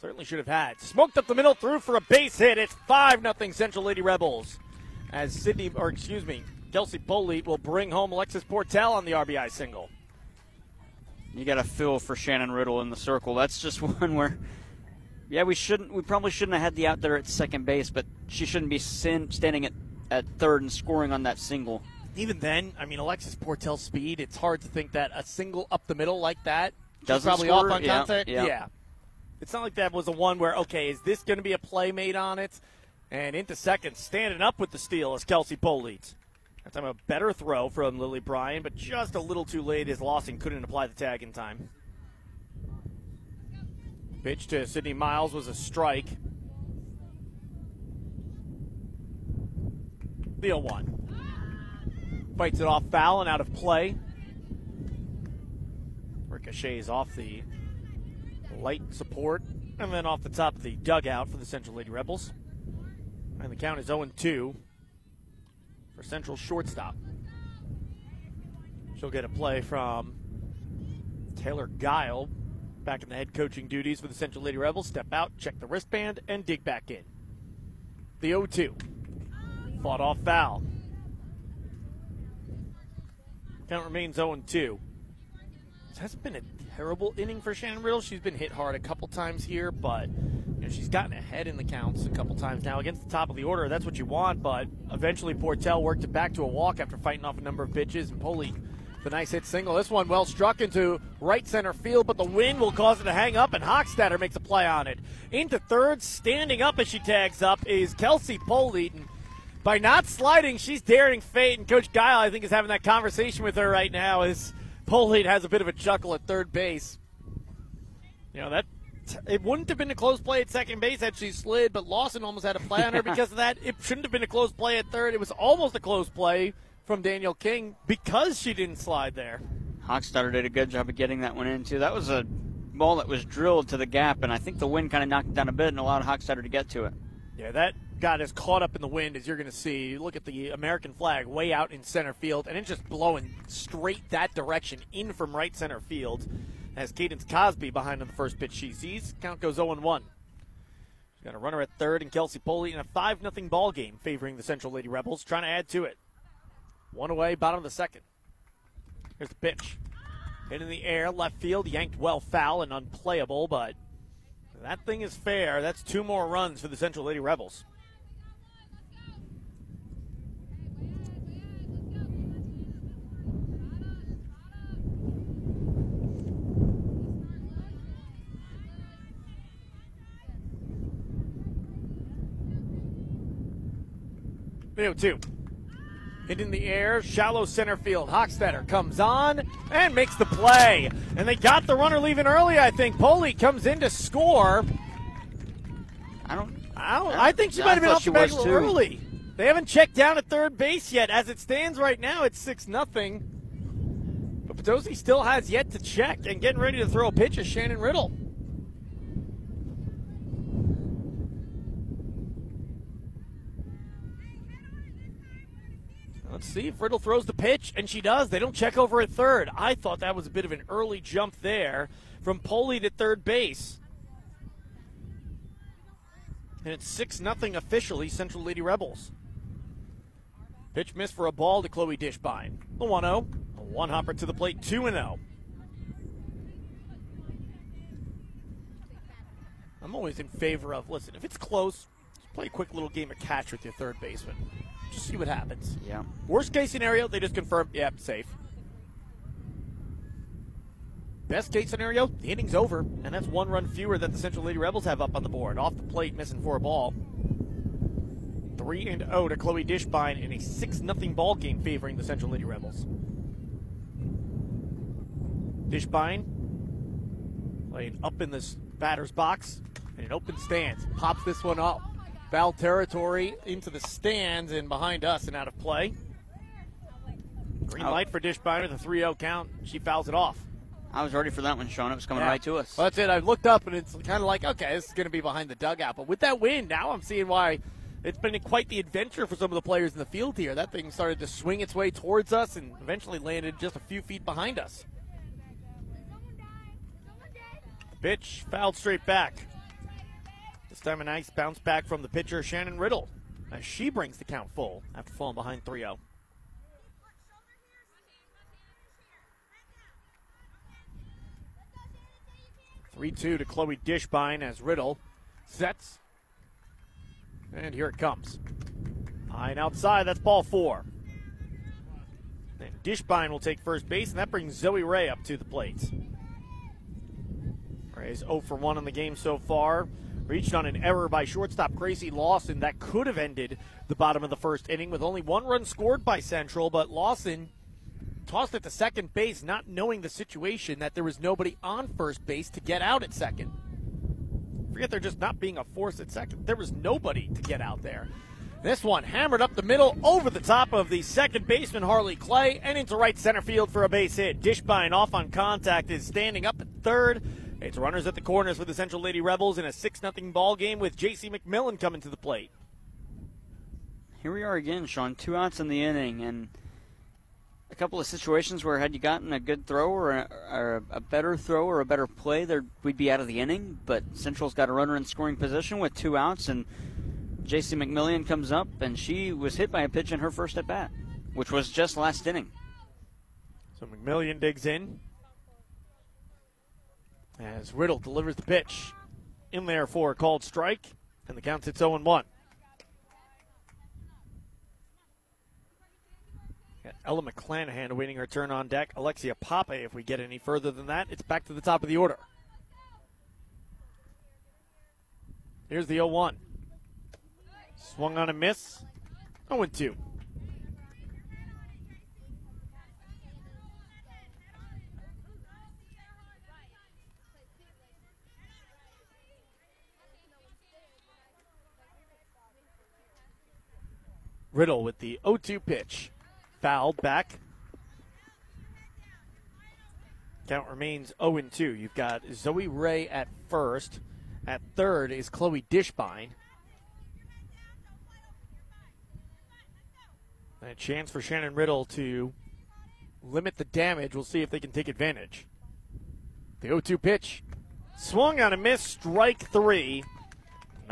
certainly should have had. Smoked up the middle, through for a base hit. It's five nothing Central Lady Rebels. As Sydney, or excuse me, Kelsey Polite will bring home Alexis Portell on the RBI single. You got to feel for Shannon Riddle in the circle. That's just one where, yeah, we shouldn't. We probably shouldn't have had the out there at second base, but she shouldn't be sin, standing at, at third and scoring on that single. Even then, I mean, Alexis Portell's speed, it's hard to think that a single up the middle like that Doesn't probably score? off on Yeah, contact. yeah. It's not like that was a one where, okay, is this going to be a play made on it? And into second, standing up with the steal is Kelsey Polite. That time a better throw from Lily Bryan, but just a little too late as Lawson couldn't apply the tag in time. Pitch to Sydney Miles was a strike. The 0 1. Fights it off foul and out of play. Ricochets off the light support, and then off the top of the dugout for the Central Lady Rebels. And the count is 0 2 for Central shortstop. She'll get a play from Taylor Guile, back in the head coaching duties for the Central Lady Rebels. Step out, check the wristband, and dig back in. The 0 2. Fought off foul. Count remains 0 2. This hasn't been a terrible inning for Shannon Riddle. She's been hit hard a couple times here, but you know, she's gotten ahead in the counts a couple times now against the top of the order. That's what you want, but eventually Portell worked it back to a walk after fighting off a number of pitches, and Poley the nice hit single. This one well struck into right center field, but the wind will cause it to hang up, and Hochstetter makes a play on it. Into third, standing up as she tags up, is Kelsey Poley. And by not sliding, she's daring fate, and Coach Guile, I think, is having that conversation with her right now as Poley has a bit of a chuckle at third base. You know, that it wouldn't have been a close play at second base had she slid, but Lawson almost had a play on her because of that. It shouldn't have been a close play at third. It was almost a close play from Danielle King because she didn't slide there. Hochstetter did a good job of getting that one in, too. That was a ball that was drilled to the gap, and I think the wind kind of knocked it down a bit and allowed Hochstetter to get to it. Yeah, that got as caught up in the wind as you're going to see. Look at the American flag way out in center field, and it's just blowing straight that direction in from right center field. As Cadence Cosby behind on the first pitch she sees. Count goes 0 1. She's got a runner at third and Kelsey Poley in a 5 0 ball game favoring the Central Lady Rebels, trying to add to it. One away, bottom of the second. Here's the pitch. Hit in the air, left field, yanked well foul and unplayable, but that thing is fair. That's two more runs for the Central Lady Rebels. Video two. Hit in the air, shallow center field. Hochstetter comes on and makes the play. And they got the runner leaving early, I think. Poley comes in to score. I don't. I don't. I think she might have been off the little early. They haven't checked down at third base yet. As it stands right now, it's six nothing. But Potosi still has yet to check and getting ready to throw a pitch is Shannon Riddle. See Riddle throws the pitch, and she does. They don't check over at third. I thought that was a bit of an early jump there from Poley to third base. And it's 6 0 officially, Central Lady Rebels. Pitch miss for a ball to Chloe Dishbine. The 1 0. A one hopper to the plate, 2 0. I'm always in favor of, listen, if it's close, play a quick little game of catch with your third baseman. Just see what happens. Yeah. Worst case scenario, they just confirm, yep, yeah, safe. Best case scenario, the inning's over, and that's one run fewer that the Central Lady Rebels have up on the board. Off the plate, missing for a ball. 3 and 0 to Chloe Dishbine in a 6 0 ball game favoring the Central Lady Rebels. Dishbine playing up in this batter's box in an open stance. Pops this one up foul territory into the stands and behind us and out of play. Green light for Dishbiner, the 3 0 count. She fouls it off. I was ready for that one, Sean. It was coming yeah. right to us. Well, that's it. I looked up and it's kind of like, okay, this is going to be behind the dugout. But with that wind, now I'm seeing why it's been quite the adventure for some of the players in the field here. That thing started to swing its way towards us and eventually landed just a few feet behind us. Bitch fouled straight back. Time a nice bounce back from the pitcher, Shannon Riddle, as she brings the count full after falling behind 3 0. Three two to Chloe Dishbine as Riddle sets, and here it comes. High and outside, that's ball four. Then Dishbine will take first base, and that brings Zoe Ray up to the plate. Ray's 0 for 1 in the game so far reached on an error by shortstop Gracie Lawson that could have ended the bottom of the first inning with only one run scored by Central, but Lawson tossed it to second base, not knowing the situation that there was nobody on first base to get out at second. Forget there just not being a force at second. There was nobody to get out there. This one hammered up the middle over the top of the second baseman Harley Clay and into right center field for a base hit. Dishbine off on contact is standing up at third It's runners at the corners for the Central Lady Rebels in a 6 0 ball game with J.C. McMillan coming to the plate. Here we are again, Sean. Two outs in the inning, and a couple of situations where had you gotten a good throw or a, or a better throw or a better play, there we'd be out of the inning. But Central's got a runner in scoring position with two outs, and J.C. McMillan comes up, and she was hit by a pitch in her first at bat, which was just last inning. So McMillan digs in as Riddle delivers the pitch in there for a called strike, and the count sits 0 1. Ella McClanahan awaiting her turn on deck. Alexia Pape, if we get any further than that, it's back to the top of the order. Here's the 0 1. Swung on a miss. 0 2. Riddle with the 0 2 pitch. Fouled back. Count remains 0 2. You've got Zoe Ray at first. At third is Chloe Dishbine. And a chance for Shannon Riddle to limit the damage. We'll see if they can take advantage. The 0 2 pitch. Swung on a miss, strike three.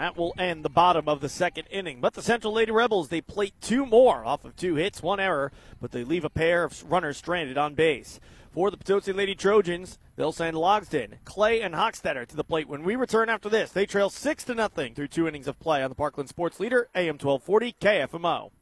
That will end the bottom of the second inning. But the Central Lady Rebels, they plate two more off of two hits, one error, but they leave a pair of runners stranded on base. For the Potosi Lady Trojans, they'll send Logsden, Clay, and Hochstetter to the plate. When we return after this, they trail six to nothing through two innings of play on the Parkland Sports Leader, AM 1240 KFMO.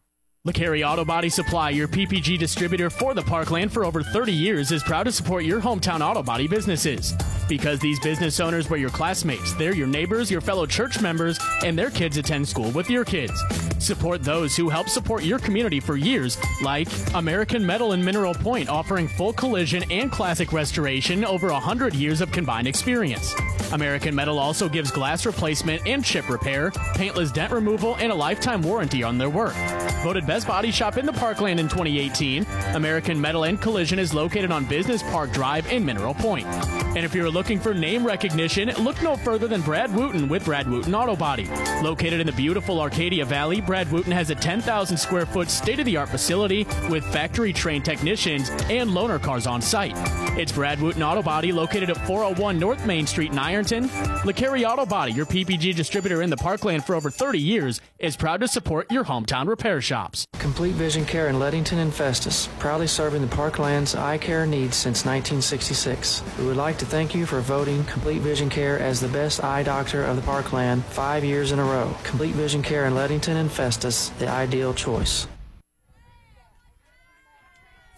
LeCarry Auto Body Supply, your PPG distributor for the Parkland for over 30 years, is proud to support your hometown auto body businesses. Because these business owners were your classmates, they're your neighbors, your fellow church members, and their kids attend school with your kids. Support those who help support your community for years, like American Metal and Mineral Point, offering full collision and classic restoration over 100 years of combined experience. American Metal also gives glass replacement and chip repair, paintless dent removal, and a lifetime warranty on their work. Voted Best Body Shop in the Parkland in 2018, American Metal and Collision is located on Business Park Drive in Mineral Point. And if you're looking for name recognition, look no further than Brad Wooten with Brad Wooten Auto Body. Located in the beautiful Arcadia Valley, Brad Wooten has a 10,000 square foot state of the art facility with factory trained technicians and loaner cars on site. It's Brad Wooten Auto Body located at 401 North Main Street in Ironton. LeCarry Auto Body, your PPG distributor in the Parkland for over 30 years, is proud to support your hometown repair shops. Complete Vision Care in Leadington and Festus, proudly serving the Parkland's eye care needs since 1966. We would like to thank you for voting Complete Vision Care as the best eye doctor of the Parkland five years in a row. Complete Vision Care in Leadington and Festus, the ideal choice.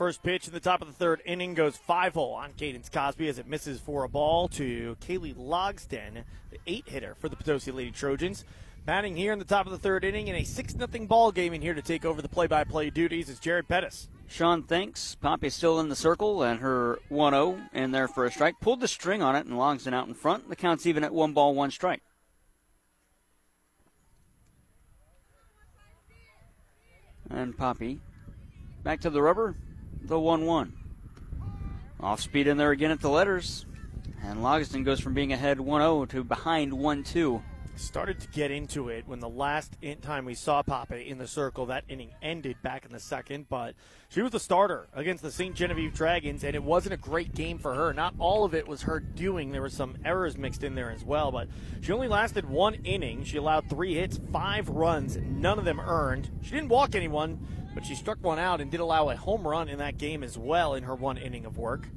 First pitch in the top of the third inning goes five hole on Cadence Cosby as it misses for a ball to Kaylee Logsden, the eight hitter for the Potosi Lady Trojans. Batting here in the top of the third inning in a 6 0 ball game, and here to take over the play by play duties is Jared Pettis. Sean, thanks. Pape's still in the circle, and her 1 0 in there for a strike. Pulled the string on it, and Logsden out in front. The count's even at one ball, one strike. And Pape back to the rubber, the 1 1. Off speed in there again at the letters. And Logsden goes from being ahead 1 0 to behind 1 2 started to get into it when the last time we saw Pape in the circle, that inning ended back in the second. But she was the starter against the St. Genevieve Dragons, and it wasn't a great game for her. Not all of it was her doing. There were some errors mixed in there as well. But she only lasted one inning. She allowed three hits, five runs, none of them earned. She didn't walk anyone, but she struck one out and did allow a home run in that game as well in her one inning of work.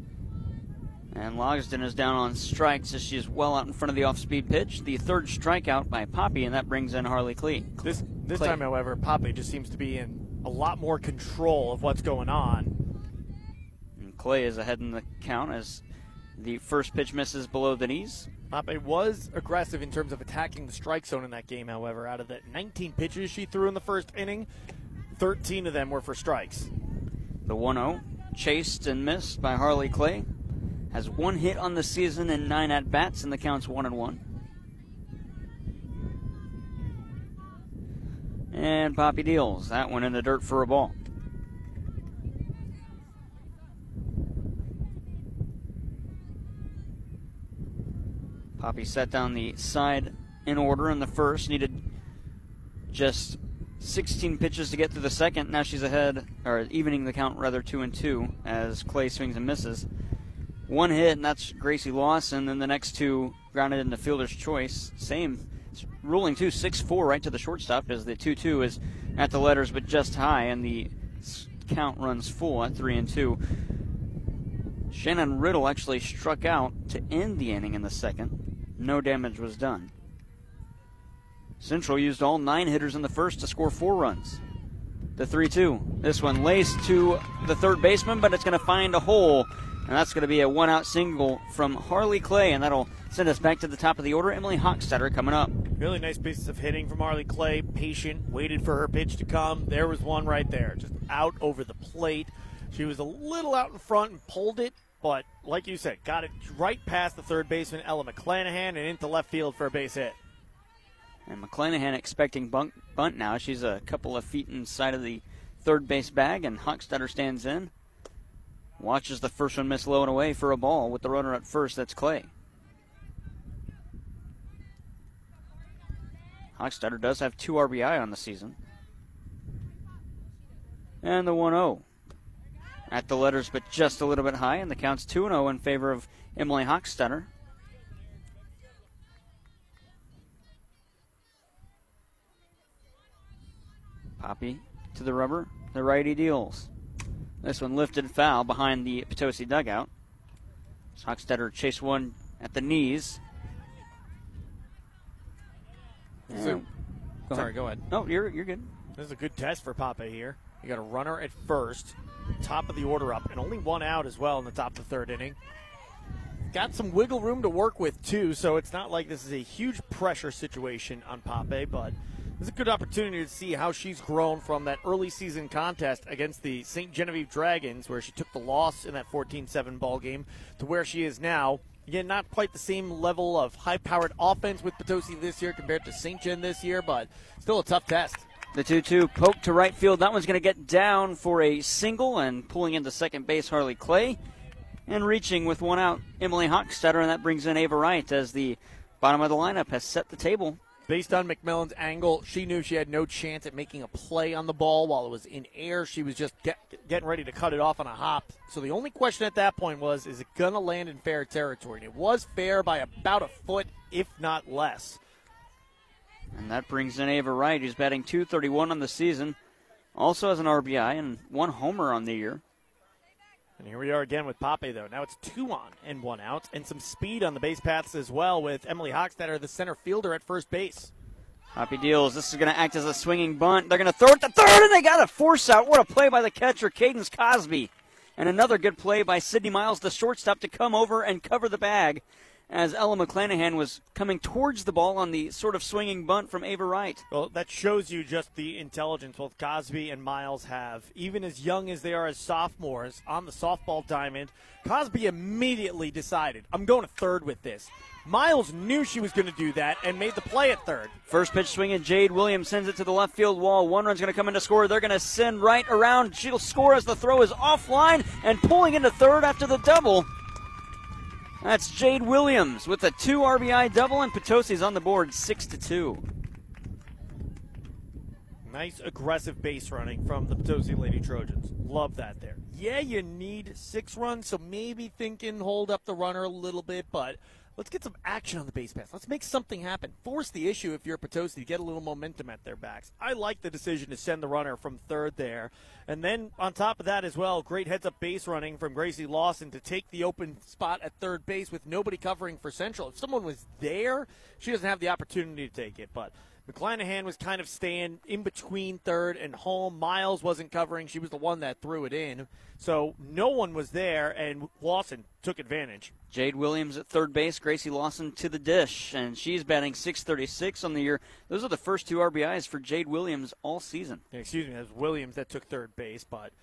And Logsden is down on strikes as she is well out in front of the off-speed pitch. The third strikeout by Pape, and that brings in Harley Clay. This this Clay. time, however, Pape just seems to be in a lot more control of what's going on. And Clay is ahead in the count as the first pitch misses below the knees. Pape was aggressive in terms of attacking the strike zone in that game, however. Out of the 19 pitches she threw in the first inning, 13 of them were for strikes. The 1 0, chased and missed by Harley Clay has one hit on the season and nine at bats, and the count's one and one. And Pape deals that one in the dirt for a ball. Pape set down the side in order in the first, needed just 16 pitches to get through the second. Now she's ahead, or evening the count rather, two and two as Clay swings and misses. One hit, and that's Gracie Lawson. And then the next two grounded into fielder's choice. Same ruling too, 6-4 right to the shortstop as the 2-2 is at the letters but just high, and the count runs full at three and two. Shannon Riddle actually struck out to end the inning in the second. No damage was done. Central used all nine hitters in the first to score four runs. The 3 2. This one laced to the third baseman, but it's going to find a hole. And that's going to be a one out single from Harley Clay, and that'll send us back to the top of the order. Emily Hochstetter coming up. Really nice pieces of hitting from Harley Clay. Patient, waited for her pitch to come. There was one right there, just out over the plate. She was a little out in front and pulled it, but like you said, got it right past the third baseman Ella McClanahan and into left field for a base hit. And McClanahan expecting bunt, bunt now. She's a couple of feet inside of the third base bag, and Hochstetter stands in. Watches the first one miss low and away for a ball with the runner at first. That's Clay. Hochstetter does have two RBI on the season. And the 1 0 at the letters, but just a little bit high, and the count's 2 0 in favor of Emily Hochstetter. Pape to the rubber. The righty deals. This one lifted foul behind the Potosi dugout. Hochstetter chase one at the knees. So, go sorry, go ahead. No, you're you're good. This is a good test for Pape here. You got a runner at first, top of the order up, and only one out as well in the top of the third inning. Got some wiggle room to work with too, so it's not like this is a huge pressure situation on Pape, but it's a good opportunity to see how she's grown from that early season contest against the St. Genevieve Dragons, where she took the loss in that 14-7 ball game, to where she is now. Again, not quite the same level of high-powered offense with Potosi this year compared to St. Gen this year, but still a tough test. The 2 2 poke to right field. That one's going to get down for a single and pulling into second base, Harley Clay. And reaching with one out, Emily Hochstetter, and that brings in Ava Wright as the bottom of the lineup has set the table. Based on McMillan's angle, she knew she had no chance at making a play on the ball while it was in air. She was just get, getting ready to cut it off on a hop. So the only question at that point was, is it going to land in fair territory? And it was fair by about a foot, if not less. And that brings in Ava Wright, who's batting 231 on the season. Also has an RBI and one homer on the year. And here we are again with Pape, though. Now it's two on and one out, and some speed on the base paths as well with Emily Hochstetter, the center fielder at first base. Pape deals. This is going to act as a swinging bunt. They're going to throw it to third, and they got a force out. What a play by the catcher, Cadence Cosby. And another good play by Sydney Miles, the shortstop, to come over and cover the bag as Ella McClanahan was coming towards the ball on the sort of swinging bunt from Ava Wright. Well, that shows you just the intelligence both Cosby and Miles have. Even as young as they are as sophomores on the softball diamond, Cosby immediately decided, I'm going to third with this. Miles knew she was going to do that and made the play at third. First pitch swinging, Jade Williams sends it to the left field wall. One run's going to come in to score. They're going to send right around. She'll score as the throw is offline and pulling into third after the double. That's Jade Williams with a two RBI double, and Potosi's on the board, six to two. Nice aggressive base running from the Potosi Lady Trojans. Love that there. Yeah, you need six runs, so maybe thinking hold up the runner a little bit, but let's get some action on the base pass. Let's make something happen. Force the issue if you're Potosi to get a little momentum at their backs. I like the decision to send the runner from third there. And then on top of that as well, great heads up base running from Gracie Lawson to take the open spot at third base with nobody covering for Central. If someone was there, she doesn't have the opportunity to take it, but McClanahan was kind of staying in between third and home. Miles wasn't covering. She was the one that threw it in. So no one was there, and Lawson took advantage. Jade Williams at third base, Gracie Lawson to the dish, and she's batting 636 on the year. Those are the first two RBIs for Jade Williams all season. Excuse me, it was Williams that took third base, but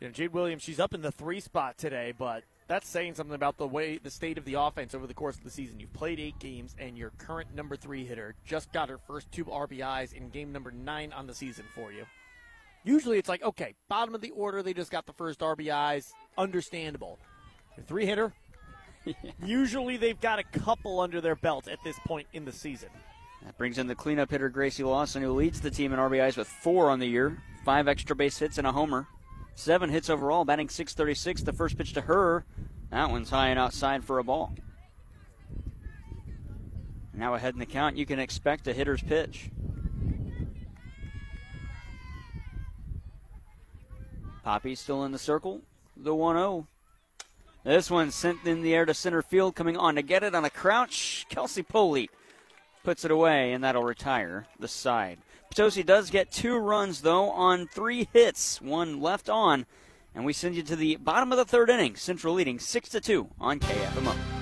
you know, Jade Williams, she's up in the three spot today, but that's saying something about the way the state of the offense over the course of the season. You've played eight games, and your current number three hitter just got her first two RBIs in game number nine on the season for you. Usually it's like, okay, bottom of the order, they just got the first RBIs. Understandable. Your three hitter, Usually they've got a couple under their belt at this point in the season. That brings in the cleanup hitter Gracie Lawson, who leads the team in RBIs with four on the year, five extra base hits and a homer, seven hits overall, batting 636. The first pitch to her, that one's high and outside for a ball. Now ahead in the count, you can expect a hitter's pitch. Pape still in the circle. The 1 0. This one sent in the air to center field, coming on to get it on a crouch. Kelsey Polite puts it away, and that'll retire the side. Potosi does get two runs, though, on three hits, one left on. And we send you to the bottom of the third inning. Central leading 6 to 2 on KFMO.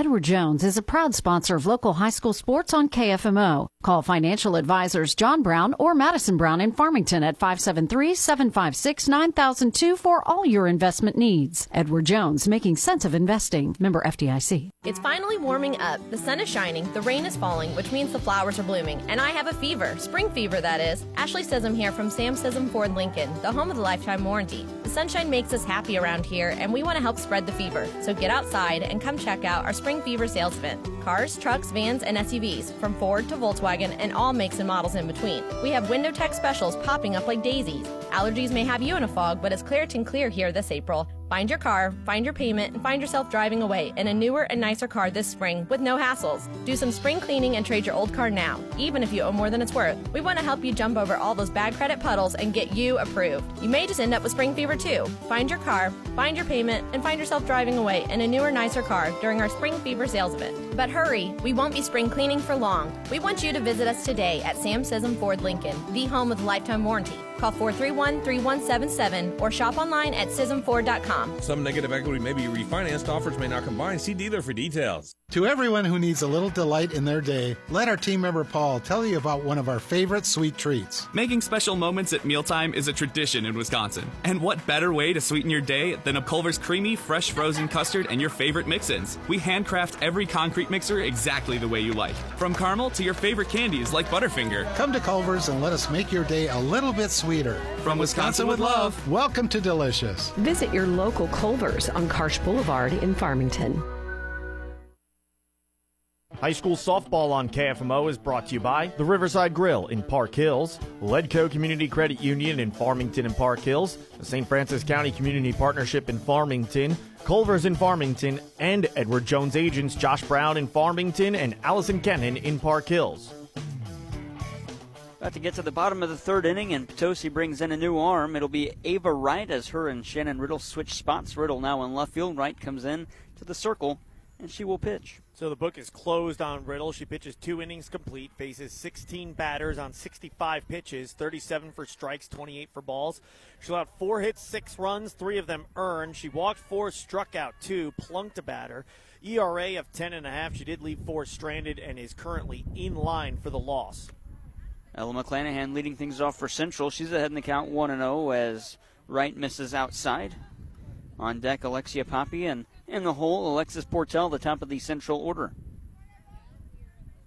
Edward Jones is a proud sponsor of local high school sports on KFMO. Call financial advisors John Brown or Madison Brown in Farmington at 573-756-9002 for all your investment needs. Edward Jones, making sense of investing. Member FDIC. It's finally warming up. The sun is shining, the rain is falling, which means the flowers are blooming, and I have a fever. Spring fever, that is. Ashley Sism here from Sam Sism Ford Lincoln, the home of the lifetime warranty. The sunshine makes us happy around here, and we want to help spread the fever. So get outside and come check out our Spring Fever sales event. Cars, trucks, vans, and SUVs, from Ford to Volkswagen, and all makes and models in between. We have window tech specials popping up like daisies. Allergies may have you in a fog, but it's Claritin Clear here this April. Find your car, find your payment, and find yourself driving away in a newer and nicer car this spring with no hassles. Do some spring cleaning and trade your old car now, even if you owe more than it's worth. We want to help you jump over all those bad credit puddles and get you approved. You may just end up with spring fever too. Find your car, find your payment, and find yourself driving away in a newer, nicer car during our spring fever sales event. But hurry, we won't be spring cleaning for long. We want you to visit us today at Sam Sism Ford Lincoln, the home with lifetime warranty. Call 431 3177 or shop online at SismFord.com. Some negative equity may be refinanced. Offers may not combine. See dealer for details. To everyone who needs a little delight in their day, let our team member Paul tell you about one of our favorite sweet treats. Making special moments at mealtime is a tradition in Wisconsin. And what better way to sweeten your day than a Culver's creamy, fresh frozen custard and your favorite mix ins? We handcraft every concrete mixer exactly the way you like. From caramel to your favorite candies like Butterfinger. Come to Culver's and let us make your day a little bit sweeter. From Wisconsin with love. Welcome to Delicious. Visit your local Culver's on Karsch Boulevard in Farmington. High school softball on KFMO is brought to you by the Riverside Grill in Park Hills, Ledco Community Credit Union in Farmington and Park Hills, the St. Francis County Community Partnership in Farmington, Culver's in Farmington, and Edward Jones agents Josh Brown in Farmington and Allison Kennan in Park Hills. About to get to the bottom of the third inning, and Potosi brings in a new arm. It'll be Ava Wright as her and Shannon Riddle switch spots. Riddle now in left field. Wright comes in to the circle, and she will pitch. So the book is closed on Riddle. She pitches two innings complete, faces 16 batters on 65 pitches, 37 for strikes, 28 for balls. She allowed four hits, six runs, three of them earned. She walked four, struck out two, plunked a batter. ERA of 10.5. She did leave four stranded and is currently in line for the loss. Ella McClanahan leading things off for Central. She's ahead in the count 1 0 as Wright misses outside. On deck, Alexia Pape, and in the hole, Alexis Portell, the top of the Central order.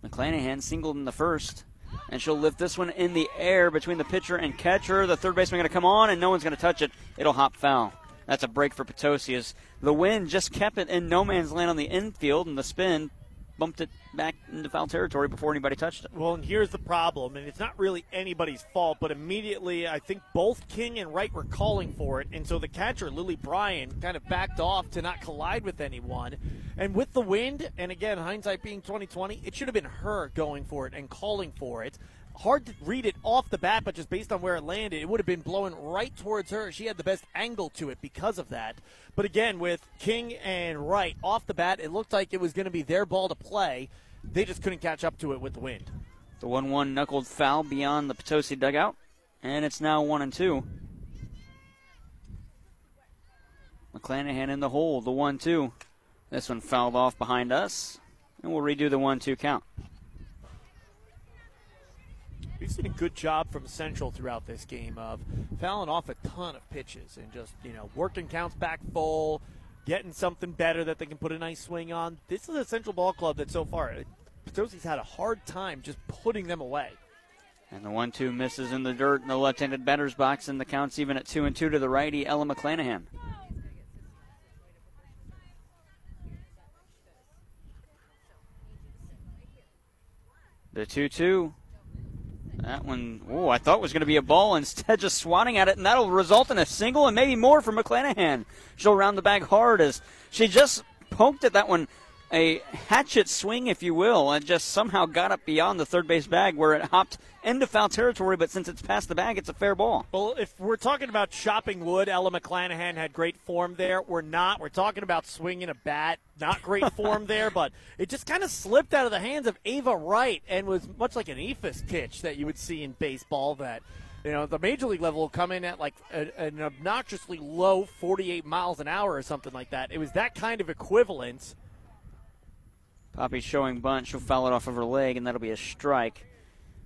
McClanahan singled in the first, and she'll lift this one in the air between the pitcher and catcher. The third baseman going to come on, and no one's going to touch it. It'll hop foul. That's a break for Potosi as the wind just kept it in no man's land on the infield, and the spin bumped it back into foul territory before anybody touched it. Well, and here's the problem, and it's not really anybody's fault, but immediately I think both King and Wright were calling for it, and so the catcher, Lily Bryan, kind of backed off to not collide with anyone. And with the wind, and again, hindsight being 2020, it should have been her going for it and calling for it. Hard to read it off the bat, but just based on where it landed, it would have been blowing right towards her. She had the best angle to it because of that. But again, with King and Wright off the bat, it looked like it was going to be their ball to play. They just couldn't catch up to it with the wind. The 1 1 knuckled foul beyond the Potosi dugout, and it's now 1 and 2. McClanahan in the hole, the 1 2. This one fouled off behind us, and we'll redo the 1 2 count. We've seen a good job from Central throughout this game of fouling off a ton of pitches and just, you know, working counts back full, getting something better that they can put a nice swing on. This is a Central Ball Club that so far, eh, Potosi's had a hard time just putting them away. And the one-two misses in the dirt in the left-handed batter's box, and the count's even at two and two to the righty, Ella McClanahan. The 2 2. That one, oh, I thought was going to be a ball. Instead, just swatting at it, and that'll result in a single and maybe more for McClanahan. She'll round the bag hard as she just poked at that one a hatchet swing, if you will, and just somehow got up beyond the third base bag where it hopped into foul territory. But since it's past the bag, it's a fair ball. Well, if we're talking about chopping wood, Ella McClanahan had great form there. We're not. We're talking about swinging a bat. Not great form there, but it just kind of slipped out of the hands of Ava Wright and was much like an eephus pitch that you would see in baseball that you know, the major league level will come in at like a, an obnoxiously low 48 miles an hour or something like that. It was that kind of equivalence Pape showing bunt. She'll foul it off of her leg, and that'll be a strike.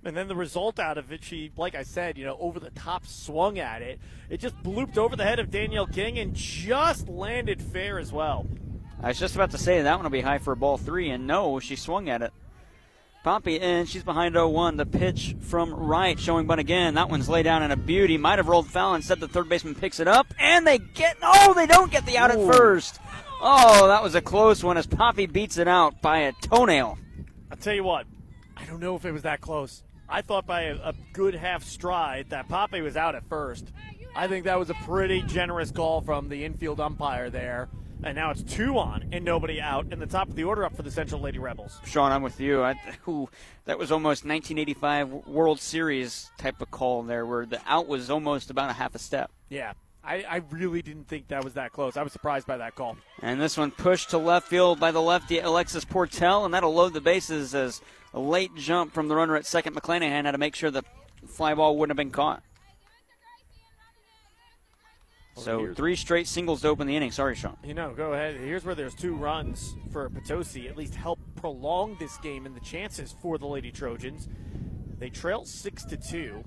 And then the result out of it, she, like I said, you know, over the top swung at it. It just blooped over the head of Danielle King and just landed fair as well. I was just about to say that one will be high for a ball three, and no, she swung at it. Pape in, she's behind 0-1. The pitch from right, showing bunt again. That one's laid down in a beauty. Might have rolled foul. Instead, the third baseman picks it up, and they get. Oh, they don't get the out Ooh. at first. Oh, that was a close one as Pape beats it out by a toenail. I'll tell you what, I don't know if it was that close. I thought by a, a good half stride that Pape was out at first. I think that was a pretty generous call from the infield umpire there. And now it's two on and nobody out, and the top of the order up for the Central Lady Rebels. Sean, I'm with you. I, who, that was almost 1985 World Series type of call there, where the out was almost about a half a step. Yeah, I, I, really didn't think that was that close. I was surprised by that call. And this one pushed to left field by the lefty Alexis Portell, and that'll load the bases as a late jump from the runner at second. McClanahan had to make sure the fly ball wouldn't have been caught. So three straight singles to open the inning. Sorry, Sean. You know, go ahead. Here's where there's two runs for Potosi. At least help prolong this game and the chances for the Lady Trojans. They trail six to two.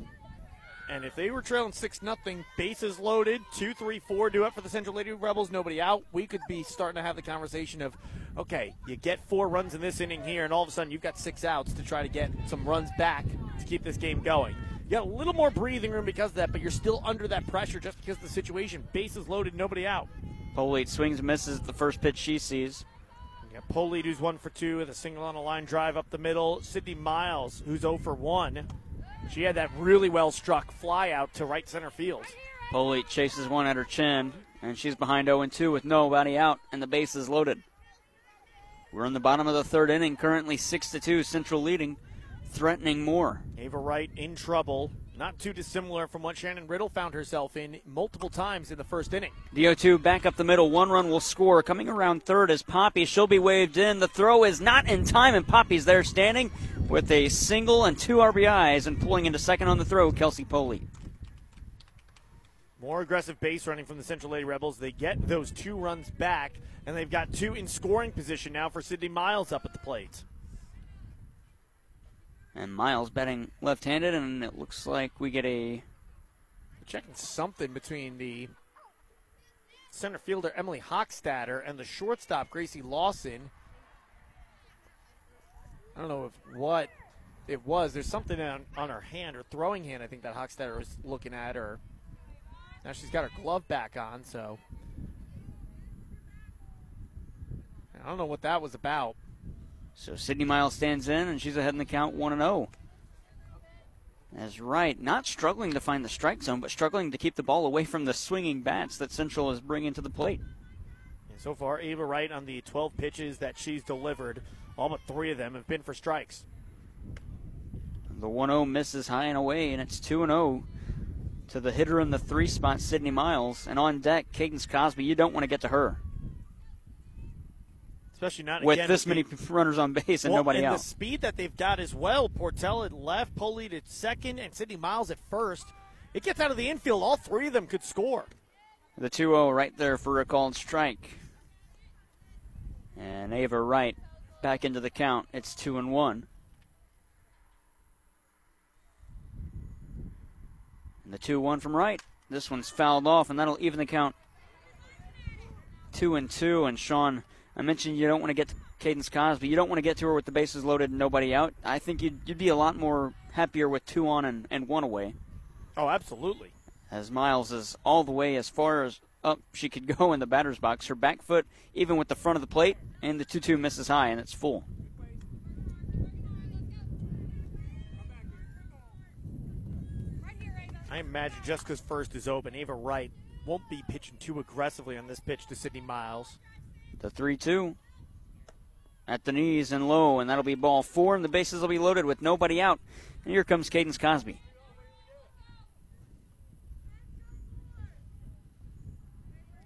And if they were trailing 6 nothing, bases loaded, two, three, four, do it for the Central Lady Rebels, nobody out, we could be starting to have the conversation of, okay, you get four runs in this inning here, and all of a sudden you've got six outs to try to get some runs back to keep this game going. You got a little more breathing room because of that, but you're still under that pressure just because of the situation. Bases loaded, nobody out. Polite swings and misses the first pitch she sees. Got Polite, who's one for two with a single on a line drive up the middle. Sydney Miles, who's 0 for 1 she had that really well struck fly out to right center field. Polite chases one at her chin, and she's behind 0 2 with nobody out, and the base is loaded. We're in the bottom of the third inning, currently 6 2, Central leading, threatening more. Ava Wright in trouble. Not too dissimilar from what Shannon Riddle found herself in multiple times in the first inning. DO2 back up the middle. One run will score. Coming around third is Pape. She'll be waved in. The throw is not in time, and Pape's there standing with a single and two RBIs and pulling into second on the throw, Kelsey Poley. More aggressive base running from the Central Lady Rebels. They get those two runs back, and they've got two in scoring position now for Sydney Miles up at the plate. And Miles batting left-handed, and it looks like we get a checking something between the center fielder Emily Hochstetter and the shortstop Gracie Lawson. I don't know if what it was. There's something on, on her hand, her throwing hand, I think that Hochstetter was looking at, her. now she's got her glove back on, so I don't know what that was about. So Sydney Miles stands in, and she's ahead in the count 1 0. That's right. Not struggling to find the strike zone, but struggling to keep the ball away from the swinging bats that Central is bringing to the plate. And so far, Ava Wright on the 12 pitches that she's delivered, all but three of them have been for strikes. The 1 0 misses high and away, and it's 2 0 to the hitter in the three spot, Sydney Miles. And on deck, Cadence Cosby. You don't want to get to her especially not with again, this many runners on base and well, nobody and out. The speed that they've got as well. Portell at left, Polite at second, and Sydney Miles at first. It gets out of the infield. All three of them could score. The 2-0 right there for a called strike. And Ava Wright back into the count. It's two and one. And the 2-1 from right. This one's fouled off, and that'll even the count. Two and two, and Sean I mentioned you don't want to get to Cadence Cosby. You don't want to get to her with the bases loaded and nobody out. I think you'd, you'd be a lot more happier with two on and, and one away. Oh, absolutely. As Miles is all the way as far as up she could go in the batter's box. Her back foot, even with the front of the plate, and the 2 2 misses high, and it's full. I imagine just because first is open, Ava Wright won't be pitching too aggressively on this pitch to Sydney Miles. The 3 2 at the knees and low, and that'll be ball four, and the bases will be loaded with nobody out. And here comes Cadence Cosby.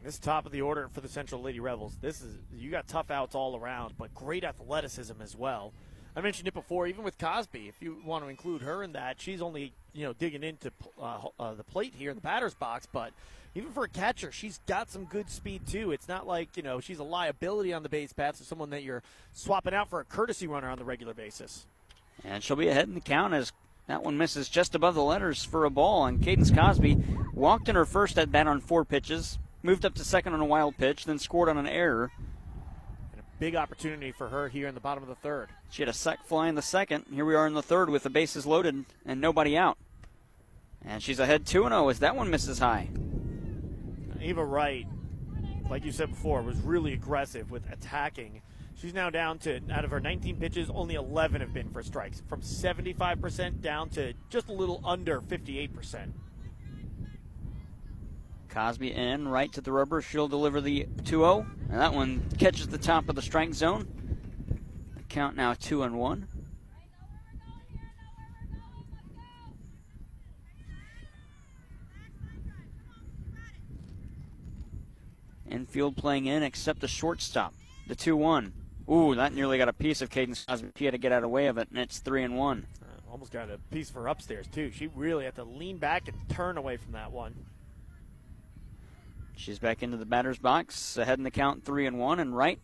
This top of the order for the Central Lady Rebels. This is you got tough outs all around, but great athleticism as well. I mentioned it before, even with Cosby. If you want to include her in that, she's only you know digging into uh, uh, the plate here in the batter's box, but even for a catcher, she's got some good speed too. It's not like you know she's a liability on the base paths or someone that you're swapping out for a courtesy runner on the regular basis. And she'll be ahead in the count as that one misses just above the letters for a ball. And Cadence Cosby walked in her first at bat on four pitches, moved up to second on a wild pitch, then scored on an error. And a big opportunity for her here in the bottom of the third. She had a sac fly in the second. Here we are in the third with the bases loaded and nobody out. And she's ahead 2 0 as that one misses high. Eva Wright, like you said before, was really aggressive with attacking. She's now down to, out of her 19 pitches, only 11 have been for strikes, from 75% down to just a little under 58%. Cosby in, Wright to the rubber. She'll deliver the 2 0, and that one catches the top of the strike zone. The count now 2 and 1. Infield playing in, except the shortstop. The 2 1. Ooh, that nearly got a piece of Cadence Cosby. He had to get out of the way of it, and it's 3 and 1. Uh, almost got a piece for upstairs, too. She really had to lean back and turn away from that one. She's back into the batter's box, ahead in the count 3 and 1, and Wright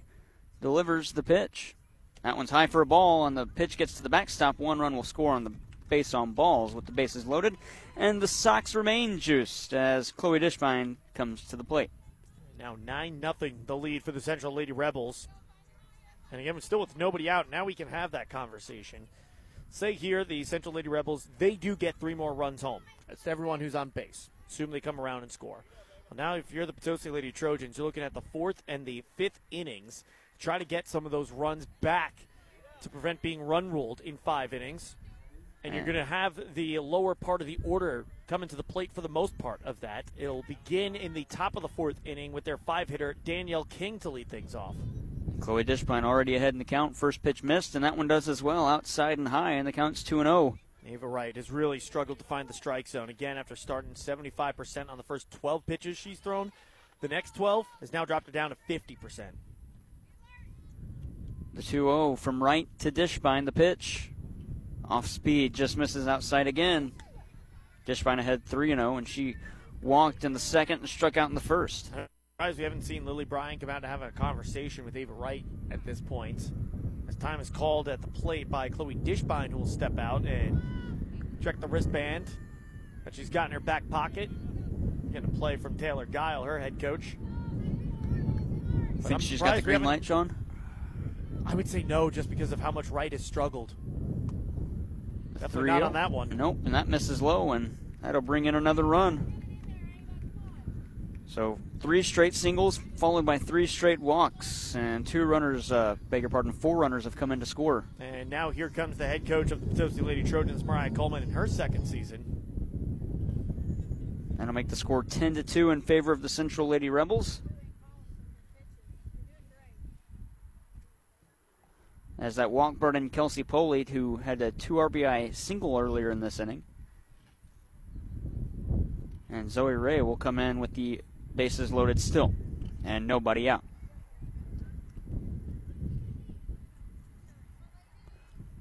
delivers the pitch. That one's high for a ball, and the pitch gets to the backstop. One run will score on the base on balls with the bases loaded, and the Sox remain juiced as Chloe Dishbine comes to the plate. Now 9 nothing the lead for the Central Lady Rebels. And again, still with nobody out, now we can have that conversation. Say here, the Central Lady Rebels, they do get three more runs home. That's everyone who's on base. Assume they come around and score. Well, now, if you're the Potosi Lady Trojans, you're looking at the fourth and the fifth innings. Try to get some of those runs back to prevent being run ruled in five innings. And you're going to have the lower part of the order coming to the plate for the most part of that. It'll begin in the top of the fourth inning with their five hitter, Danielle King, to lead things off. Chloe Dishbine already ahead in the count. First pitch missed, and that one does as well, outside and high, and the count's 2 0. Ava Wright has really struggled to find the strike zone. Again, after starting 75% on the first 12 pitches she's thrown, the next 12 has now dropped it down to 50%. The 2 0 from Wright to Dishbine, the pitch. Off speed, just misses outside again. Dishbine ahead 3 0, and she walked in the second and struck out in the first. Surprised we haven't seen Lily Bryan come out to have a conversation with Ava Wright at this point. Time is called at the plate by Chloe Dishbine, who will step out and check the wristband that she's got in her back pocket. Getting a play from Taylor Guile, her head coach. But Think I'm she's got the green light, Sean? I would say no, just because of how much Wright has struggled. Definitely not 3-0. on that one. Nope, and that misses low, and that'll bring in another run. So three straight singles, followed by three straight walks, and two runners, uh, beg your pardon, four runners have come in to score. And now here comes the head coach of the Potosi Lady Trojans, Mariah Coleman, in her second season. That'll make the score 10 to 2 in favor of the Central Lady Rebels. As that walk brought in Kelsey Polite, who had a 2 RBI single earlier in this inning. And Zoe Ray will come in with the bases loaded still, and nobody out.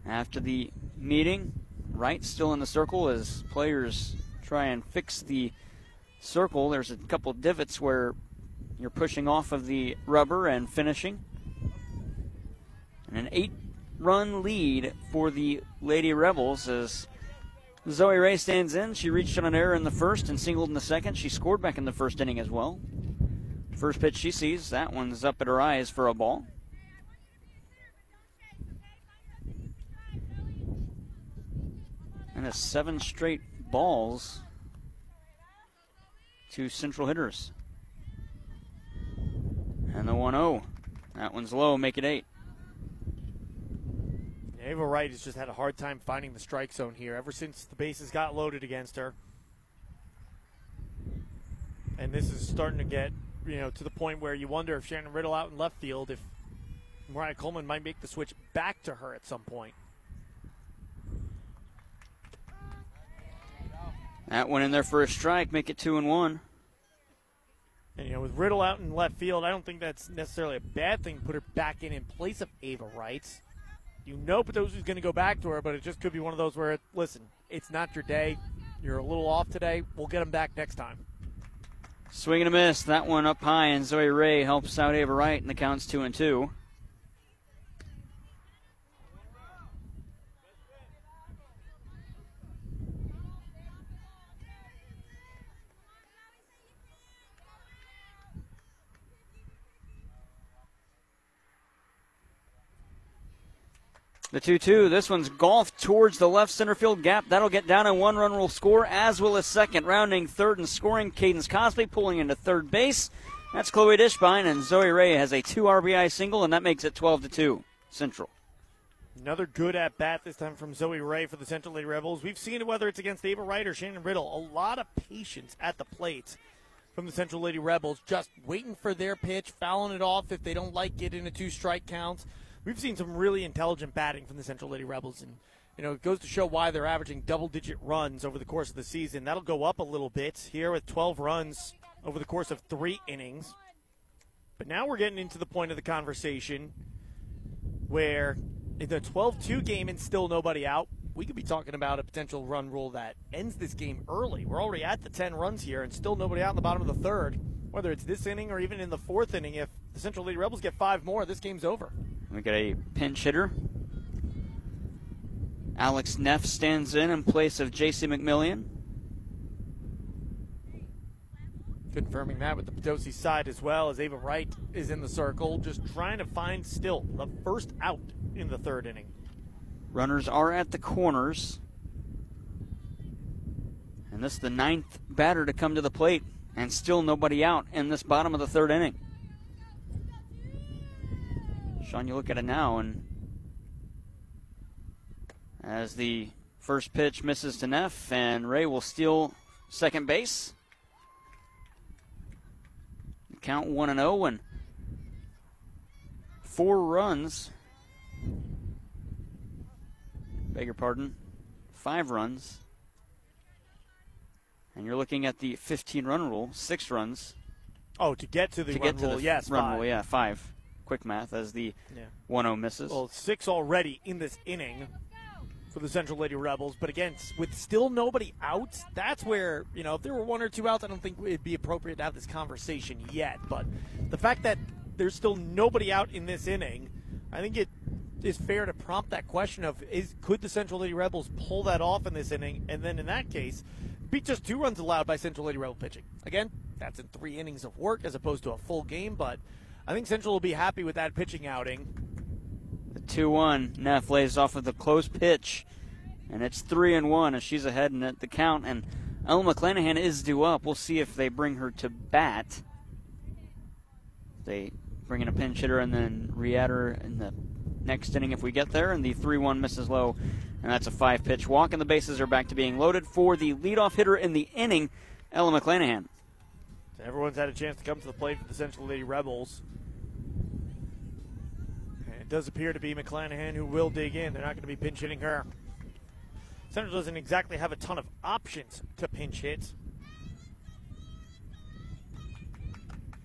After the meeting, Wright still in the circle as players try and fix the circle. There's a couple divots where you're pushing off of the rubber and finishing. And an eight run lead for the Lady Rebels as Zoe Ray stands in. She reached on an error in the first and singled in the second. She scored back in the first inning as well. First pitch she sees, that one's up at her eyes for a ball. And a seven straight balls to Central hitters. And the 1 0. That one's low, make it eight. Ava Wright has just had a hard time finding the strike zone here ever since the bases got loaded against her. And this is starting to get, you know, to the point where you wonder if Shannon Riddle out in left field, if Mariah Coleman might make the switch back to her at some point. That one in there for a strike, make it two and one. And you know, with Riddle out in left field, I don't think that's necessarily a bad thing. To put her back in in place of Ava Wright. You know Potosi's going to go back to her, but it just could be one of those where, listen, it's not your day. You're a little off today. We'll get them back next time. Swing and a miss. That one up high, and Zoe Ray helps out Ava Wright, and the count's two and two. The 2 2. This one's golf towards the left center field gap. That'll get down and one run will score, as will a second. Rounding third and scoring, Cadence Cosby pulling into third base. That's Chloe Dishbine, and Zoe Ray has a two RBI single, and that makes it 12 to 2 Central. Another good at bat this time from Zoe Ray for the Central Lady Rebels. We've seen it whether it's against Ava Wright or Shannon Riddle. A lot of patience at the plate from the Central Lady Rebels, just waiting for their pitch, fouling it off if they don't like getting a two strike count we've seen some really intelligent batting from the Central Lady Rebels, and you know it goes to show why they're averaging double-digit runs over the course of the season. That'll go up a little bit here with 12 runs over the course of three innings. But now we're getting into the point of the conversation where in the 12-2 game and still nobody out, we could be talking about a potential run rule that ends this game early. We're already at the 10 runs here and still nobody out in the bottom of the third. Whether it's this inning or even in the fourth inning, if the Central Lady Rebels get five more, this game's over. We got a pinch hitter. Alex Neff stands in in place of J.C. McMillan. Confirming that with the Potosi side as well as Ava Wright is in the circle, just trying to find still the first out in the third inning. Runners are at the corners. And this is the ninth batter to come to the plate, and still nobody out in this bottom of the third inning. Sean, you look at it now, and as the first pitch misses to Neff, and Ray will steal second base. Count 1 and 0, and four runs. Beg your pardon. Five runs. And you're looking at the 15 run rule, six runs. Oh, to get to the to run get rule, to the yes, run five. rule, yeah, five quick math as the Yeah. 1-0 misses. Well, six already in this inning for the Central Lady Rebels. But again, with still nobody out, that's where, you know, if there were one or two outs, I don't think it'd be appropriate to have this conversation yet. But the fact that there's still nobody out in this inning, I think it is fair to prompt that question of is could the Central Lady Rebels pull that off in this inning? And then in that case, beat just two runs allowed by Central Lady Rebel pitching. Again, that's in three innings of work as opposed to a full game, but I think Central will be happy with that pitching outing. The 2-1. Neff lays off with a close pitch, and it's 3 and 1 as she's ahead in the count. And Ella McClanahan is due up. We'll see if they bring her to bat. They bring in a pinch hitter and then re-add her in the next inning if we get there. And the 3-1 misses low, and that's a five-pitch walk. And the bases are back to being loaded for the leadoff hitter in the inning, Ella McClanahan. Everyone's had a chance to come to the plate for the Central Lady Rebels. Does appear to be McClanahan who will dig in. They're not going to be pinch hitting her. Central doesn't exactly have a ton of options to pinch hit.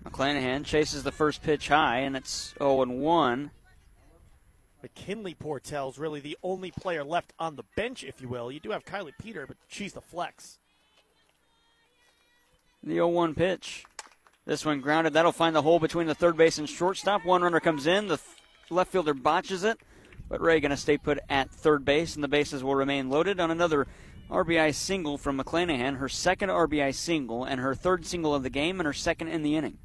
McClanahan chases the first pitch high, and it's 0 1. McKinley Portell's really the only player left on the bench, if you will. You do have Kylie Peter, but she's the flex. The 0 1 pitch. This one grounded. That'll find the hole between the third base and shortstop. One runner comes in. The left fielder botches it, but Ray going to stay put at third base, and the bases will remain loaded on another RBI single from McClanahan, her second RBI single, and her third single of the game, and her second in the inning.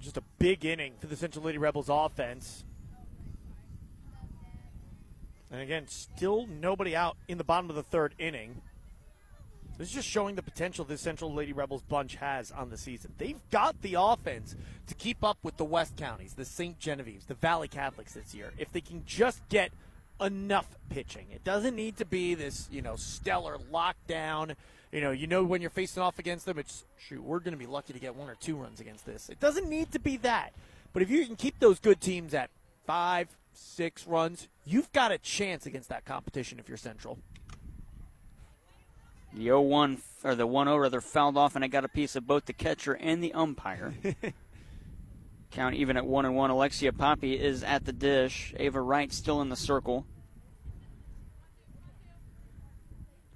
Just a big inning for the Central Lady Rebels offense. And again, still nobody out in the bottom of the third inning. This is just showing the potential this Central Lady Rebels bunch has on the season. They've got the offense to keep up with the West Counties, the St. Genevieve's, the Valley Catholics this year. If they can just get enough pitching, it doesn't need to be this, you know, stellar lockdown. You know, you know when you're facing off against them, it's shoot, we're going to be lucky to get one or two runs against this. It doesn't need to be that. But if you can keep those good teams at five, six runs, you've got a chance against that competition if you're Central. The 0-1 or the 1-0 rather fouled off, and I got a piece of both the catcher and the umpire. Count even at one and one. Alexia Poppy is at the dish. Ava Wright still in the circle.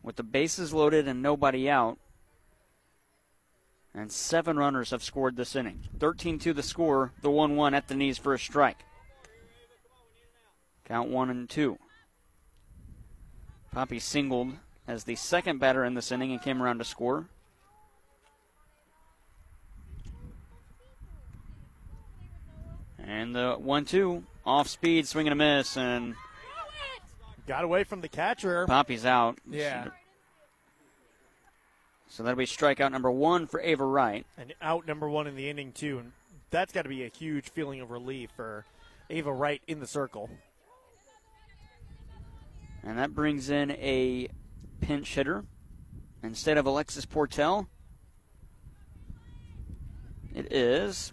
With the bases loaded and nobody out. And seven runners have scored this inning. 13 to the score. The 1 1 at the knees for a strike. Count one and two. Poppy singled as the second batter in this inning and came around to score. And the one-two off speed, swing and a miss, and got away from the catcher. Poppy's out. Yeah. So that'll be strikeout number one for Ava Wright. And out number one in the inning too, and that's got to be a huge feeling of relief for Ava Wright in the circle. And that brings in a pinch hitter instead of Alexis Portell. It is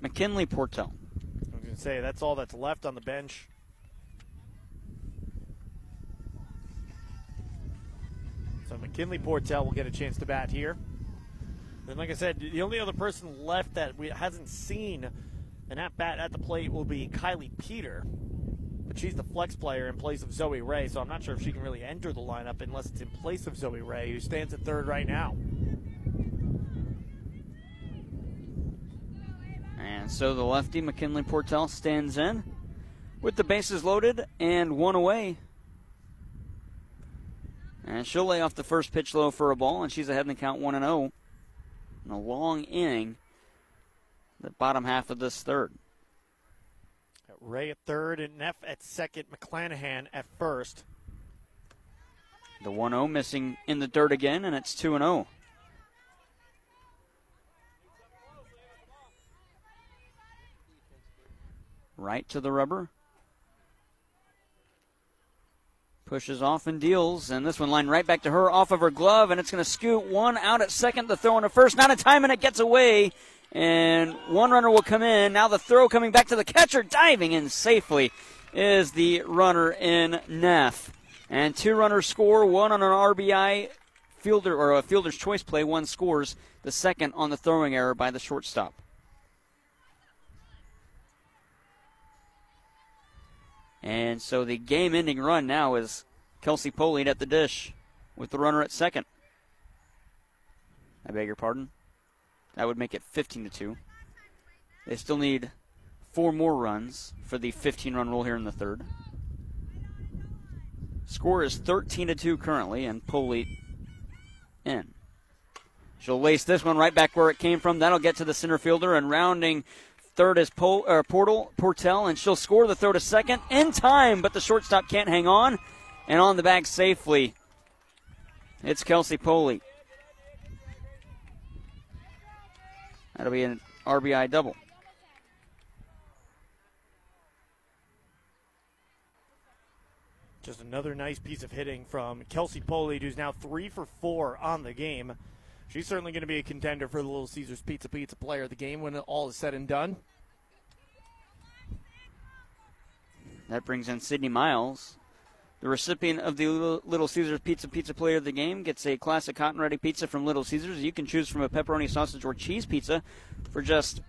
McKinley Portell. I was going to say, that's all that's left on the bench. So McKinley Portell will get a chance to bat here. And like I said, the only other person left that we hasn't seen an at bat at the plate will be Kylie Peter. But she's the flex player in place of Zoe Ray, so I'm not sure if she can really enter the lineup unless it's in place of Zoe Ray, who stands at third right now. And so the lefty, McKinley Portell, stands in with the bases loaded and one away. And she'll lay off the first pitch low for a ball, and she's ahead in the count 1 0 in a long inning, the bottom half of this third. Ray at third and Neff at second, McClanahan at first. The 1 0 missing in the dirt again, and it's 2 0. Wright to the rubber. Pushes off and deals, and this one lined right back to her off of her glove, and it's going to scoot one out at second. The throw in a first, not in time, and it gets away. And one runner will come in. Now the throw coming back to the catcher, diving in safely is the runner in Neff. And two runners score, one on an RBI fielder or a fielder's choice play, one scores, the second on the throwing error by the shortstop. And so the game ending run now is Kelsey Polite at the dish with the runner at second. I beg your pardon. That would make it 15 to 2. They still need four more runs for the 15 run rule here in the third. Score is 13 to 2 currently, and Polite in. She'll lace this one right back where it came from. That'll get to the center fielder, and rounding third is Pol, uh, Portal, Portell, and she'll score the throw to second in time, but the shortstop can't hang on, and on the bag safely. It's Kelsey Polite. That'll be an RBI double. Just another nice piece of hitting from Kelsey Polite, who's now three for four on the game. She's certainly going to be a contender for the Little Caesars Pizza Pizza Player of the game when all is said and done. That brings in Sydney Miles. The recipient of the Little Caesars Pizza Pizza Player of the Game gets a classic Hot-N-Ready pizza from Little Caesars. You can choose from a pepperoni sausage or cheese pizza for just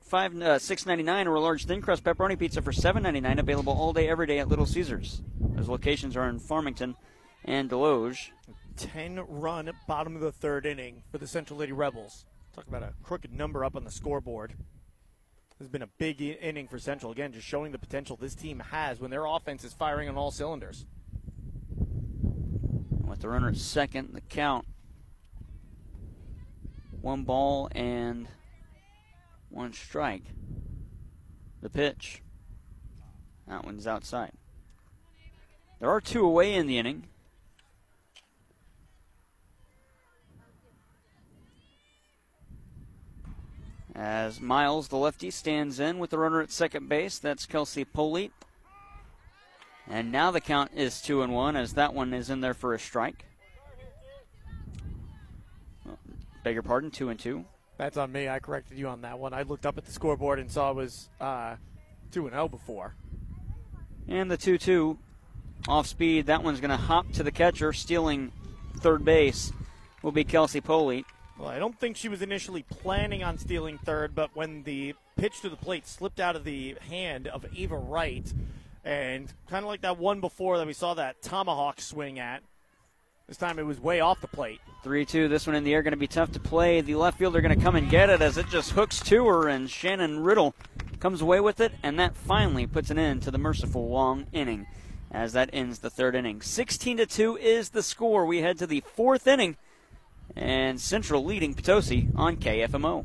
five uh, six ninety nine, or a large thin crust pepperoni pizza for seven ninety nine. Available all day, every day at Little Caesars. Those locations are in Farmington and Desloge. Ten run bottom of the third inning for the Central Lady Rebels. Talk about a crooked number up on the scoreboard. Has been a big inning for Central. Again, just showing the potential this team has when their offense is firing on all cylinders. With the runner at second, the count one ball and One strike. The pitch. That one's outside. There are two away in the inning. As Miles, the lefty, stands in with the runner at second base. That's Kelsey Polite. And now the count is two and one as that one is in there for a strike. Oh, beg your pardon, two and two. That's on me. I corrected you on that one. I looked up at the scoreboard and saw it was uh, 2 and 0 before. And the 2 2 off speed. That one's going to hop to the catcher, stealing third base. Will be Kelsey Polite. Well, I don't think she was initially planning on stealing third, but when the pitch to the plate slipped out of the hand of Ava Wright, and kind of like that one before that we saw that tomahawk swing at, this time it was way off the plate. 3 2. This one in the air going to be tough to play. The left fielder going to come and get it as it just hooks to her, and Shannon Riddle comes away with it, and that finally puts an end to the merciful long inning as that ends the third inning. 16 to 2 is the score. We head to the fourth inning, and Central leading Potosi on KFMO.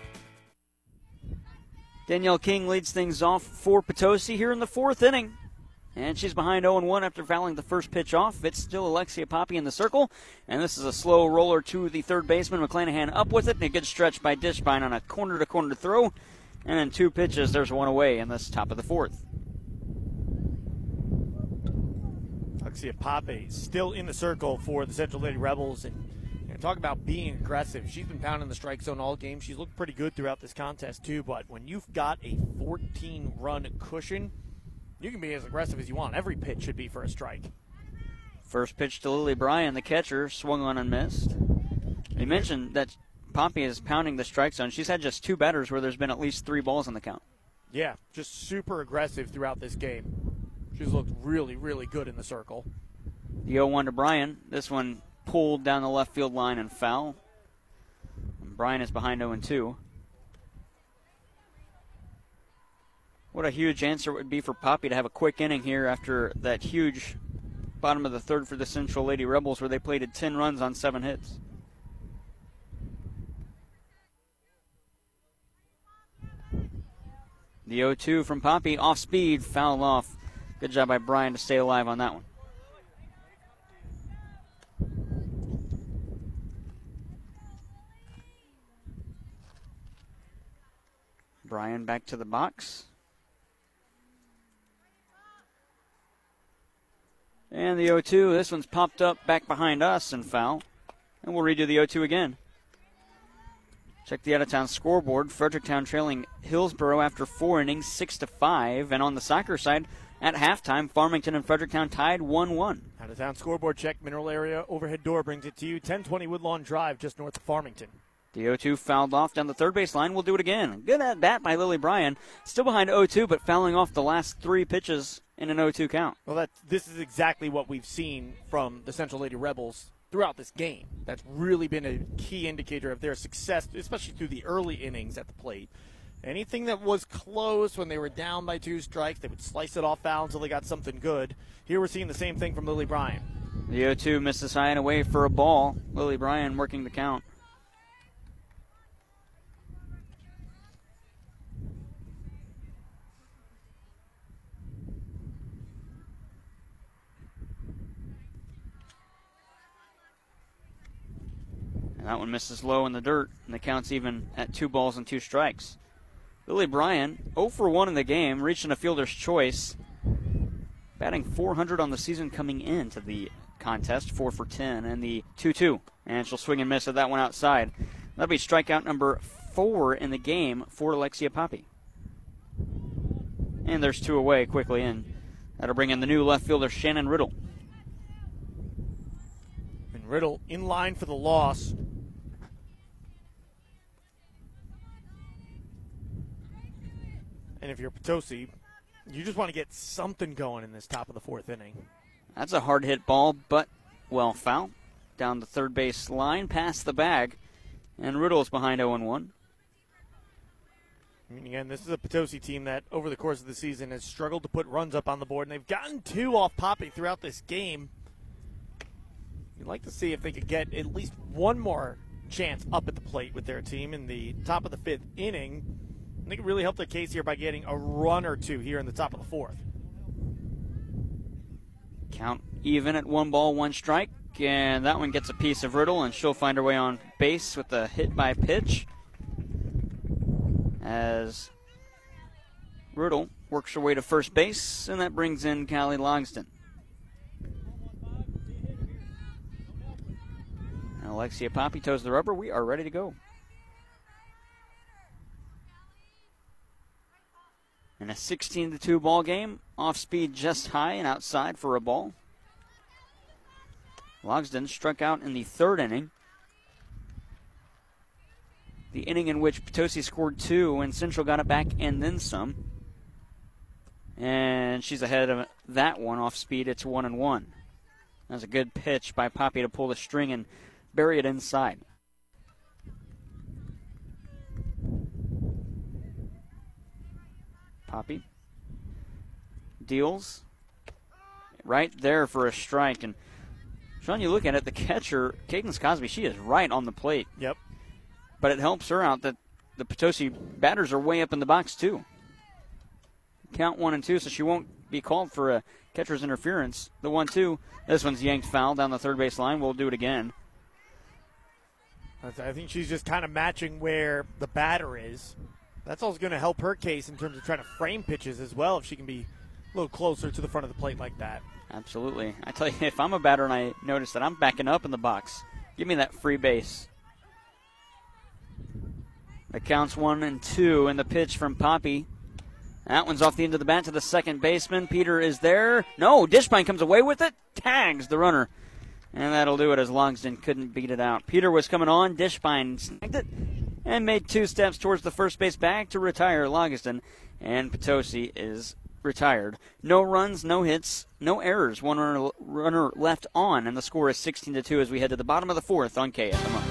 Danielle King leads things off for Potosi here in the fourth inning. And she's behind 0 1 after fouling the first pitch off. It's still Alexia Poppy in the circle. And this is a slow roller to the third baseman. McClanahan up with it. And a good stretch by Dishbine on a corner to corner throw. And then two pitches. There's one away in this top of the fourth. Alexia Poppy still in the circle for the Central Lady Rebels. And talk about being aggressive. She's been pounding the strike zone all game. She's looked pretty good throughout this contest, too. But when you've got a 14 run cushion, you can be as aggressive as you want. Every pitch should be for a strike. First pitch to Lily Bryan, the catcher, swung on and missed. You mentioned that Poppy is pounding the strike zone. She's had just two batters where there's been at least three balls in the count. Yeah, just super aggressive throughout this game. She's looked really, really good in the circle. The 0 1 to Bryan. This one pulled down the left field line and foul. And Bryan is behind 0 2. What a huge answer it would be for Poppy to have a quick inning here after that huge bottom of the third for the Central Lady Rebels where they played 10 runs on 7 hits. The 0 2 from Poppy, off speed, foul off. Good job by Bryan to stay alive on that one. Bryan back to the box. And the 0 2, this one's popped up back behind us and foul. And we'll redo the 0 2 again. Check the out of town scoreboard. Fredericktown trailing Hillsboro after four innings, 6 to 5. And on the soccer side, at halftime, Farmington and Fredericktown tied 1 1. Out of town scoreboard check. Mineral area overhead door brings it to you. 1020 Woodlawn Drive, just north of Farmington. The 0 2 fouled off down the third base line. We'll do it again. Good at bat by Lily Bryan. Still behind 0 2, but fouling off the last three pitches in an 0 2 count. Well, that this is exactly what we've seen from the Central Lady Rebels throughout this game. That's really been a key indicator of their success, especially through the early innings at the plate. Anything that was close when they were down by two strikes, they would slice it off foul until they got something good. Here we're seeing the same thing from Lily Bryan. The 0 2 misses high and away for a ball. Lily Bryan working the count. And that one misses low in the dirt, and the count's even at two balls and two strikes. Lily Bryan, 0 for 1 in the game, reaching a fielder's choice. Batting 400 on the season coming into the contest, 4 for 10, and the 2 2. And she'll swing and miss at that one outside. That'll be strikeout number 4 in the game for Alexia Poppy. And there's two away quickly, and that'll bring in the new left fielder, Shannon Riddle. Riddle in line for the loss. And if you're Potosi, you just want to get something going in this top of the fourth inning. That's a hard hit ball, but well foul. Down the third base line, past the bag, and Riddle's behind 0 1. I mean, again, this is a Potosi team that over the course of the season has struggled to put runs up on the board, and they've gotten two off Poppy throughout this game. You'd like to see if they could get at least one more chance up at the plate with their team in the top of the fifth inning. They could really help their case here by getting a run or two here in the top of the fourth. Count even at one ball, one strike, and that one gets a piece of Riddle, and she'll find her way on base with a hit by pitch. As Riddle works her way to first base, and that brings in Callie Logston. Alexia Poppy toes the rubber. We are ready to go. In a 16 to 2 ball game, off speed just high and outside for a ball. Logsden struck out in the third inning. The inning in which Potosi scored two and Central got it back and then some. And she's ahead of that one off speed. It's one and one. That's a good pitch by Poppy to pull the string and bury it inside. Poppy deals right there for a strike. And Sean, you look at it, the catcher, Cadence Cosby, she is right on the plate. Yep. But it helps her out that the Potosi batters are way up in the box, too. Count one and two, so she won't be called for a catcher's interference. The one two, this one's yanked foul down the third base line. We'll do it again. I think she's just kind of matching where the batter is. That's also going to help her case in terms of trying to frame pitches as well if she can be a little closer to the front of the plate like that. Absolutely. I tell you, if I'm a batter and I notice that I'm backing up in the box, give me that free base. It counts one and two, and the pitch from Poppy. That one's off the end of the bat to the second baseman. Peter is there. No, Dishbine comes away with it, tags the runner. And that'll do it as Logsden couldn't beat it out. Peter was coming on. Dishbine snagged it and made two steps towards the first base bag to retire Logiston. And Potosi is retired. No runs, no hits, no errors. One runner, runner left on, and the score is 16 to 2 as we head to the bottom of the fourth on KFMO.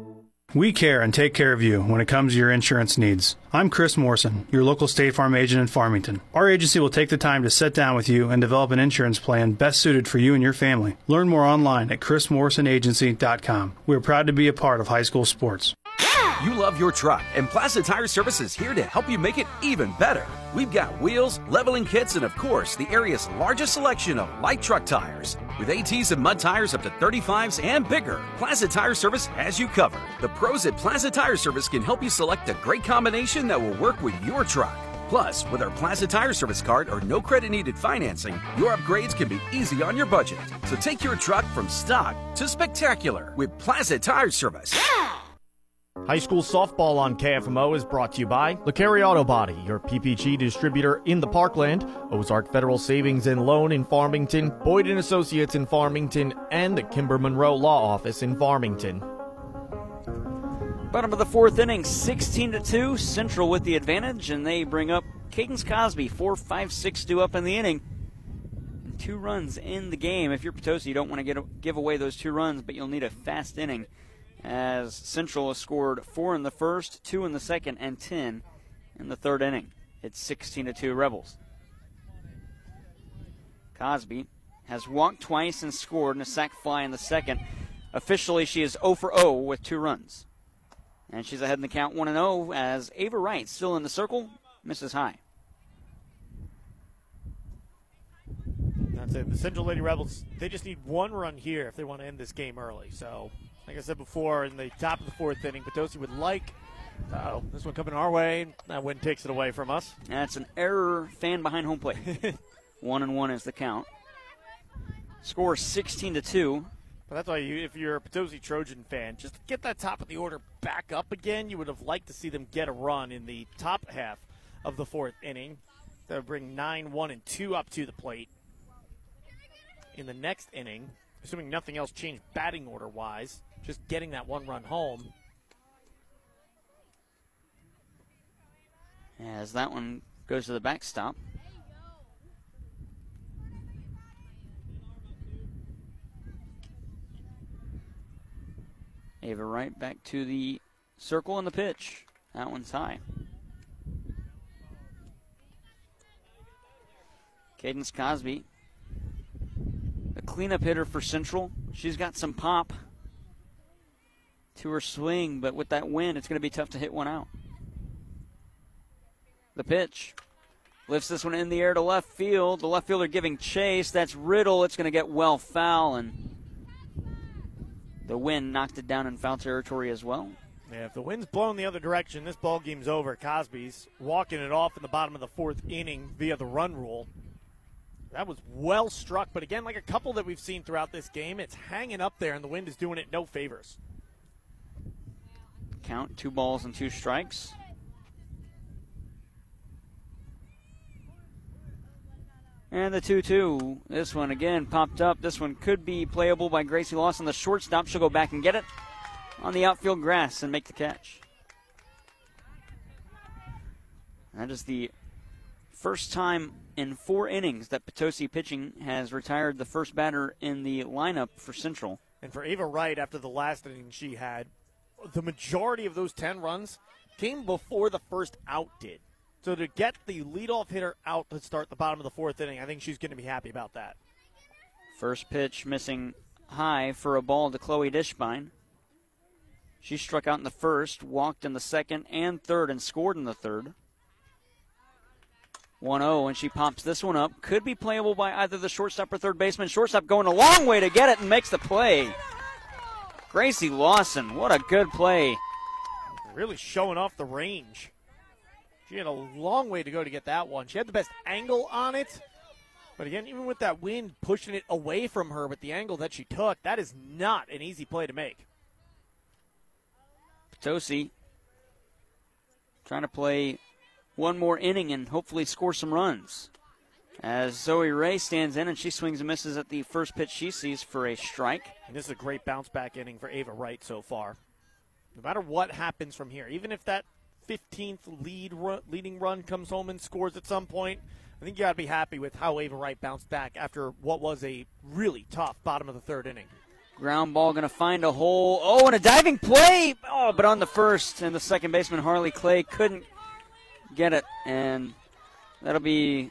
We care and take care of you when it comes to your insurance needs. I'm Chris Morrison, your local State Farm agent in Farmington. Our agency will take the time to sit down with you and develop an insurance plan best suited for you and your family. Learn more online at chrismorrisonagency.com. We're proud to be a part of high school sports. You love your truck, and Plaza Tire Service is here to help you make it even better. We've got wheels, leveling kits, and of course, the area's largest selection of light truck tires. With ATs and mud tires up to 35s and bigger, Plaza Tire Service has you covered. The pros at Plaza Tire Service can help you select a great combination that will work with your truck. Plus, with our Plaza Tire Service card or no credit needed financing, your upgrades can be easy on your budget. So take your truck from stock to spectacular with Plaza Tire Service. High school softball on KFMO is brought to you by LeCarry Auto Body, your PPG distributor in the Parkland, Ozark Federal Savings and Loan in Farmington, Boyd and Associates in Farmington, and the Kimber Monroe Law Office in Farmington. Bottom of the fourth inning, 16 to 2. Central with the advantage, and they bring up Cadence Cosby, 4 5 6 2 up in the inning. Two runs in the game. If you're Potosi, you don't want to get, give away those two runs, but you'll need a fast inning as Central has scored four in the first, two in the second, and 10 in the third inning. It's 16 to 2 Rebels. Cosby has walked twice and scored in a sac fly in the second. Officially, she is 0 for 0 with two runs. And she's ahead in the count 1 0 as Ava Wright still in the circle, misses high. That's it. The Central Lady Rebels, they just need one run here if they want to end this game early. So, like I said before, in the top of the fourth inning, Potosi would like oh, this one coming our way. That win takes it away from us. That's an error fan behind home plate. one and one is the count. Score 16 to 2. But that's why, you, if you're a Potosi Trojan fan, just get that top of the order back up again. You would have liked to see them get a run in the top half of the fourth inning. That would bring 9 1 and 2 up to the plate. In the next inning, assuming nothing else changed batting order wise, just getting that one run home. As that one goes to the backstop. Ava Wright back to the circle and the pitch. That one's high. Cadence Cosby, the cleanup hitter for Central. She's got some pop to her swing, but with that wind, it's going to be tough to hit one out. The pitch lifts this one in the air to left field. The left fielder giving chase. That's Riddle. It's going to get well foul, and the wind knocked it down in foul territory as well. Yeah, if the wind's blowing the other direction, this ball game's over. Cosby's walking it off in the bottom of the fourth inning via the run rule. That was well struck, but again, like a couple that we've seen throughout this game, it's hanging up there, and the wind is doing it no favors. Count two balls and two strikes. And the 2 2. This one again popped up. This one could be playable by Gracie Lawson. The shortstop. She'll go back and get it on the outfield grass and make the catch. That is the first time in four innings that Potosi pitching has retired the first batter in the lineup for Central. And for Ava Wright, after the last inning she had, the majority of those 10 runs came before the first out did. So to get the leadoff hitter out to start the bottom of the fourth inning, I think she's going to be happy about that. First pitch missing high for a ball to Chloe Dishbine. She struck out in the first, walked in the second and third, and scored in the third. 1 0, and she pops this one up. Could be playable by either the shortstop or third baseman. Shortstop going a long way to get it and makes the play. Gracie Lawson, what a good play. Really showing off the range. She had a long way to go to get that one. She had the best angle on it. But again, even with that wind pushing it away from her with the angle that she took, that is not an easy play to make. Potosi trying to play one more inning and hopefully score some runs. As Zoe Ray stands in and she swings and misses at the first pitch she sees for a strike. And this is a great bounce back inning for Ava Wright so far. No matter what happens from here, even if that 15th lead run, leading run comes home and scores at some point, I think you got to be happy with how Ava Wright bounced back after what was a really tough bottom of the third inning. Ground ball going to find a hole. Oh, and a diving play. Oh, but on the first, and the second baseman Harley Clay couldn't get it, and that'll be.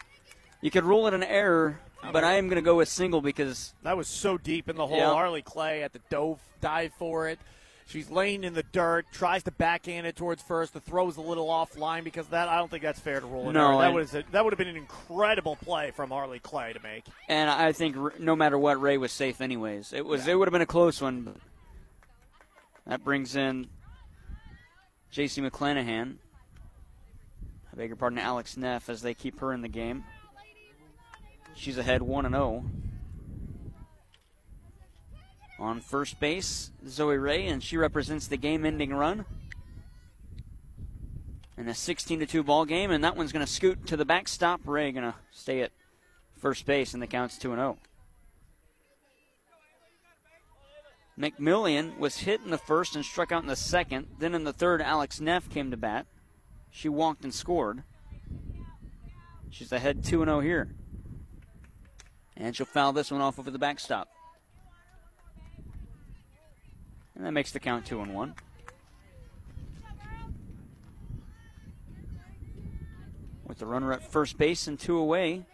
You could rule it an error, but I am going to go with single because that was so deep in the hole. Yeah. Harley Clay at the dove dive for it. She's laying in the dirt, tries to backhand it towards first. The throw's a little offline because that. I don't think that's fair to rule it. No, error. that was a, that would have been an incredible play from Harley Clay to make. And I think r- no matter what, Ray was safe anyways. It was it would have been a close one. That brings in J.C. McClanahan. I beg your pardon, Alex Neff, as they keep her in the game. She's ahead 1 0. On first base, Zoe Ray, and she represents the game ending run. In a 16 2 ball game, and that one's going to scoot to the backstop. Ray going to stay at first base, and the count's 2 0. McMillan was hit in the first and struck out in the second. Then in the third, Alex Neff came to bat. She walked and scored. She's ahead 2 0 here. And she'll foul this one off over the backstop. And that makes the count 2 and 1. With the runner at first base and two away,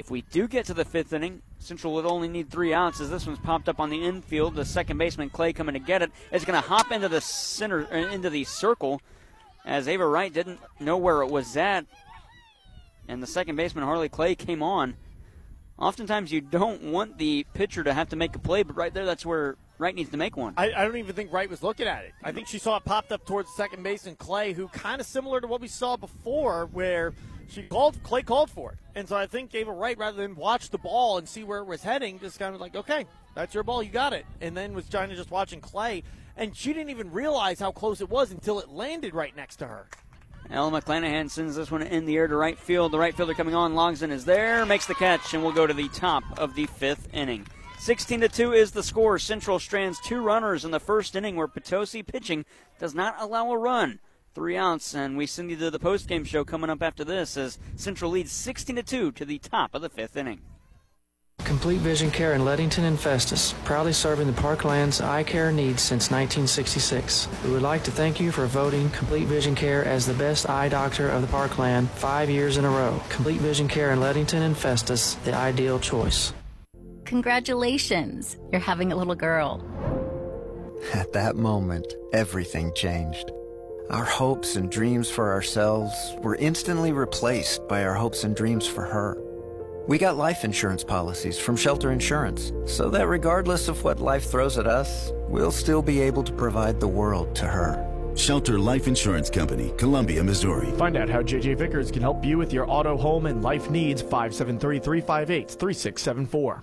If we do get to the fifth inning, Central would only need three outs as this one's popped up on the infield. The second baseman Clay coming to get it is going to hop into the center, uh, into the circle, as Ava Wright didn't know where it was at, and the second baseman Harley Clay came on. Oftentimes, you don't want the pitcher to have to make a play, but right there, that's where Wright needs to make one. I, I, don't even think Wright was looking at it. I think she saw it popped up towards second base and Clay, who kind of similar to what we saw before, where she called Clay called for it, and so I think gave it right rather than watch the ball and see where it was heading. Just kind of like, okay, that's your ball, you got it, and then was trying to just watching Clay, and she didn't even realize how close it was until it landed right next to her. Ella McClanahan sends this one in the air to right field. The right fielder coming on, Logsdon is there, makes the catch, and we'll go to the top of the fifth inning. 16 to 2 is the score. Central strands two runners in the first inning where Potosi pitching does not allow a run three outs, and we send you to the post-game show coming up after this as Central leads 16 to 2 to the top of the fifth inning. Complete Vision Care in Leadington and Festus, proudly serving the Parkland's eye care needs since 1966. We would like to thank you for voting Complete Vision Care as the best eye doctor of the Parkland five years in a row. Complete Vision Care in Leadington and Festus, the ideal choice. Congratulations, you're having a little girl. At that moment, everything changed. Our hopes and dreams for ourselves were instantly replaced by our hopes and dreams for her. We got life insurance policies from Shelter Insurance, so that regardless of what life throws at us, we'll still be able to provide the world to her. Shelter Life Insurance Company, Columbia, Missouri. Find out how JJ Vickers can help you with your auto, home, and life needs 573 358 3674.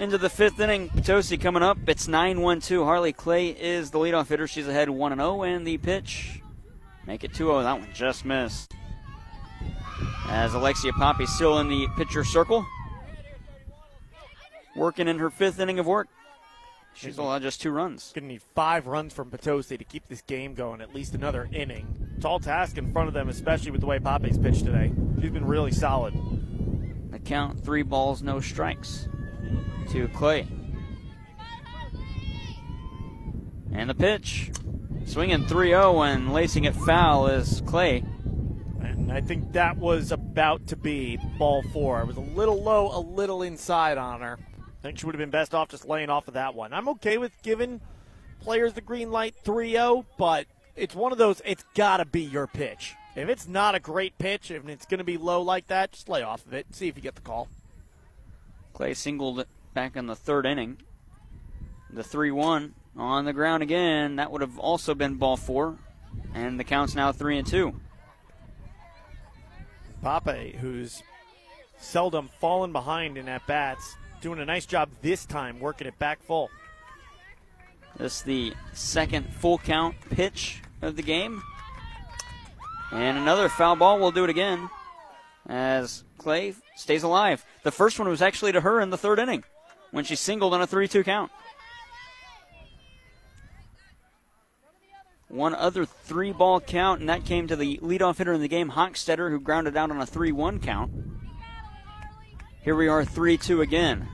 Into the fifth inning, Potosi coming up. It's 9 1 2. Harley Clay is the leadoff hitter. She's ahead 1 0, and the pitch. Make it 2 0. That one just missed. As Alexia Pape still in the pitcher circle. Working in her fifth inning of work. She's allowed just two runs. Going to need five runs from Potosi to keep this game going, at least another inning. Tall task in front of them, especially with the way Pape's pitched today. She's been really solid. The count three balls, no strikes to Clay. And the pitch. Swinging 3 0 and lacing it foul is Clay. And I think that was about to be ball four. It was a little low, a little inside on her. I think she would have been best off just laying off of that one. I'm okay with giving players the green light 3 0, but it's one of those, it's got to be your pitch. If it's not a great pitch, if it's going to be low like that, just lay off of it. See if you get the call. Clay singled back in the third inning. The 3 1 on the ground again. That would have also been ball four. And the count's now 3 and 2. Pape, who's seldom fallen behind in at bats, doing a nice job this time working it back full. This is the second full count pitch of the game. And another foul ball. We'll do it again as Clay stays alive. The first one was actually to her in the third inning when she singled on a 3 2 count. One other three ball count, and that came to the leadoff hitter in the game, Hochstetter, who grounded out on a 3 1 count. Here we are 3 2 again.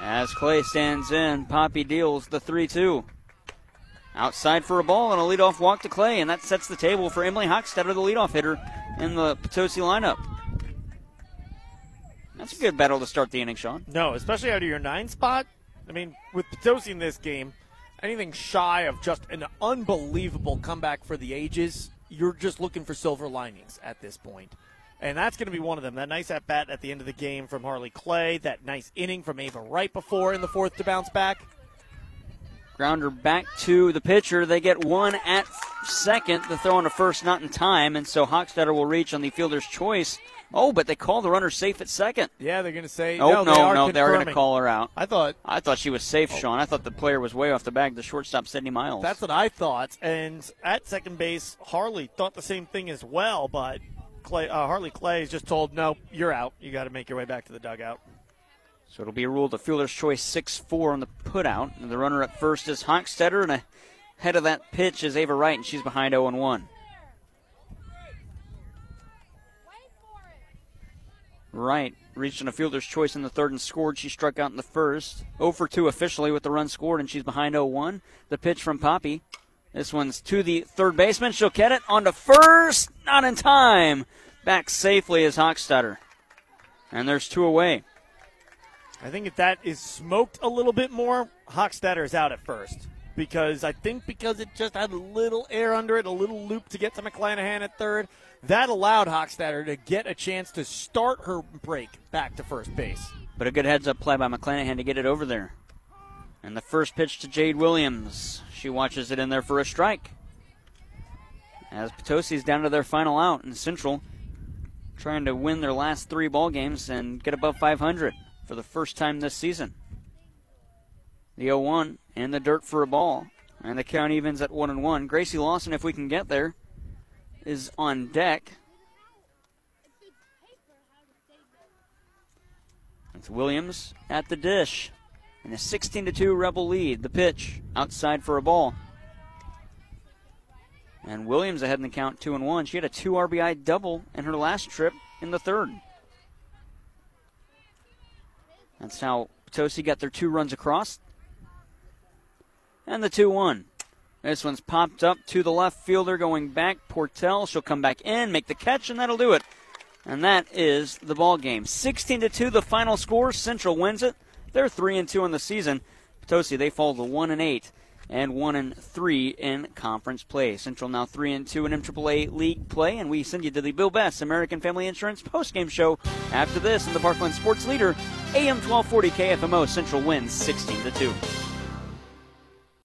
As Clay stands in, Pape deals the 3 2. Outside for a ball and a leadoff walk to Clay, and that sets the table for Emily Hochstetter, the leadoff hitter in the Potosi lineup. That's a good battle to start the inning, Sean. No, especially out of your nine spot. I mean, with Potosi in this game, anything shy of just an unbelievable comeback for the ages, you're just looking for silver linings at this point. And that's going to be one of them. That nice at bat at the end of the game from Harley Clay, that nice inning from Ava Wright before in the fourth to bounce back. Grounder back to the pitcher. They get one at second. The throw on to first not in time, and so Hochstetter will reach on the fielder's choice. Oh, but they call the runner safe at second. Yeah, they're going to say. Oh no, no, they are no, they're going to call her out. I thought I thought she was safe, Sean. I thought the player was way off the bag. The shortstop, Sydney Miles. That's what I thought. And at second base, Harley thought the same thing as well, but Clay, uh, Harley Clay is just told, no, you're out. You got to make your way back to the dugout. So it'll be a rule the fielder's choice 6 4 on the putout. And the runner at first is Hochstetter, and ahead of that pitch is Ava Wright, and she's behind 0 1. Wright reached on a fielder's choice in the third and scored. She struck out in the first. 0 for 2 officially with the run scored, and she's behind 0 1. The pitch from Pape. This one's to the third baseman. She'll get it on to first. Not in time. Back safely is Hochstetter. And there's two away. I think if that is smoked a little bit more, Hochstetter is out at first. Because I think because it just had a little air under it, a little loop to get to McClanahan at third, that allowed Hochstetter to get a chance to start her break back to first base. But a good heads up play by McClanahan to get it over there. And the first pitch to Jade Williams. She watches it in there for a strike. As Potosi's down to their final out in Central, trying to win their last three ball games and get above 500 for the first time this season. The 0 1 in the dirt for a ball. And the count evens at 1 and 1. Gracie Lawson, if we can get there, is on deck. It's Williams at the dish. And a 16 2 Rebel lead. The pitch outside for a ball. And Williams ahead in the count 2 and 1. She had a 2 RBI double in her last trip in the third. That's how Potosi got their two runs across. And the 2 1. This one's popped up to the left fielder going back. Portell, she'll come back in, make the catch, and that'll do it. And that is the ball game. 16 to 2 the final score. Central wins it. They're 3 and 2 in the season. Potosi they fall to 1 and 8 and 1 and 3 in conference play. Central now 3 and 2 in MAAA league play and we send you to the Bill Best American Family Insurance postgame show after this in the Parkland Sports Leader AM 1240 KFMO Central wins 16 to 2.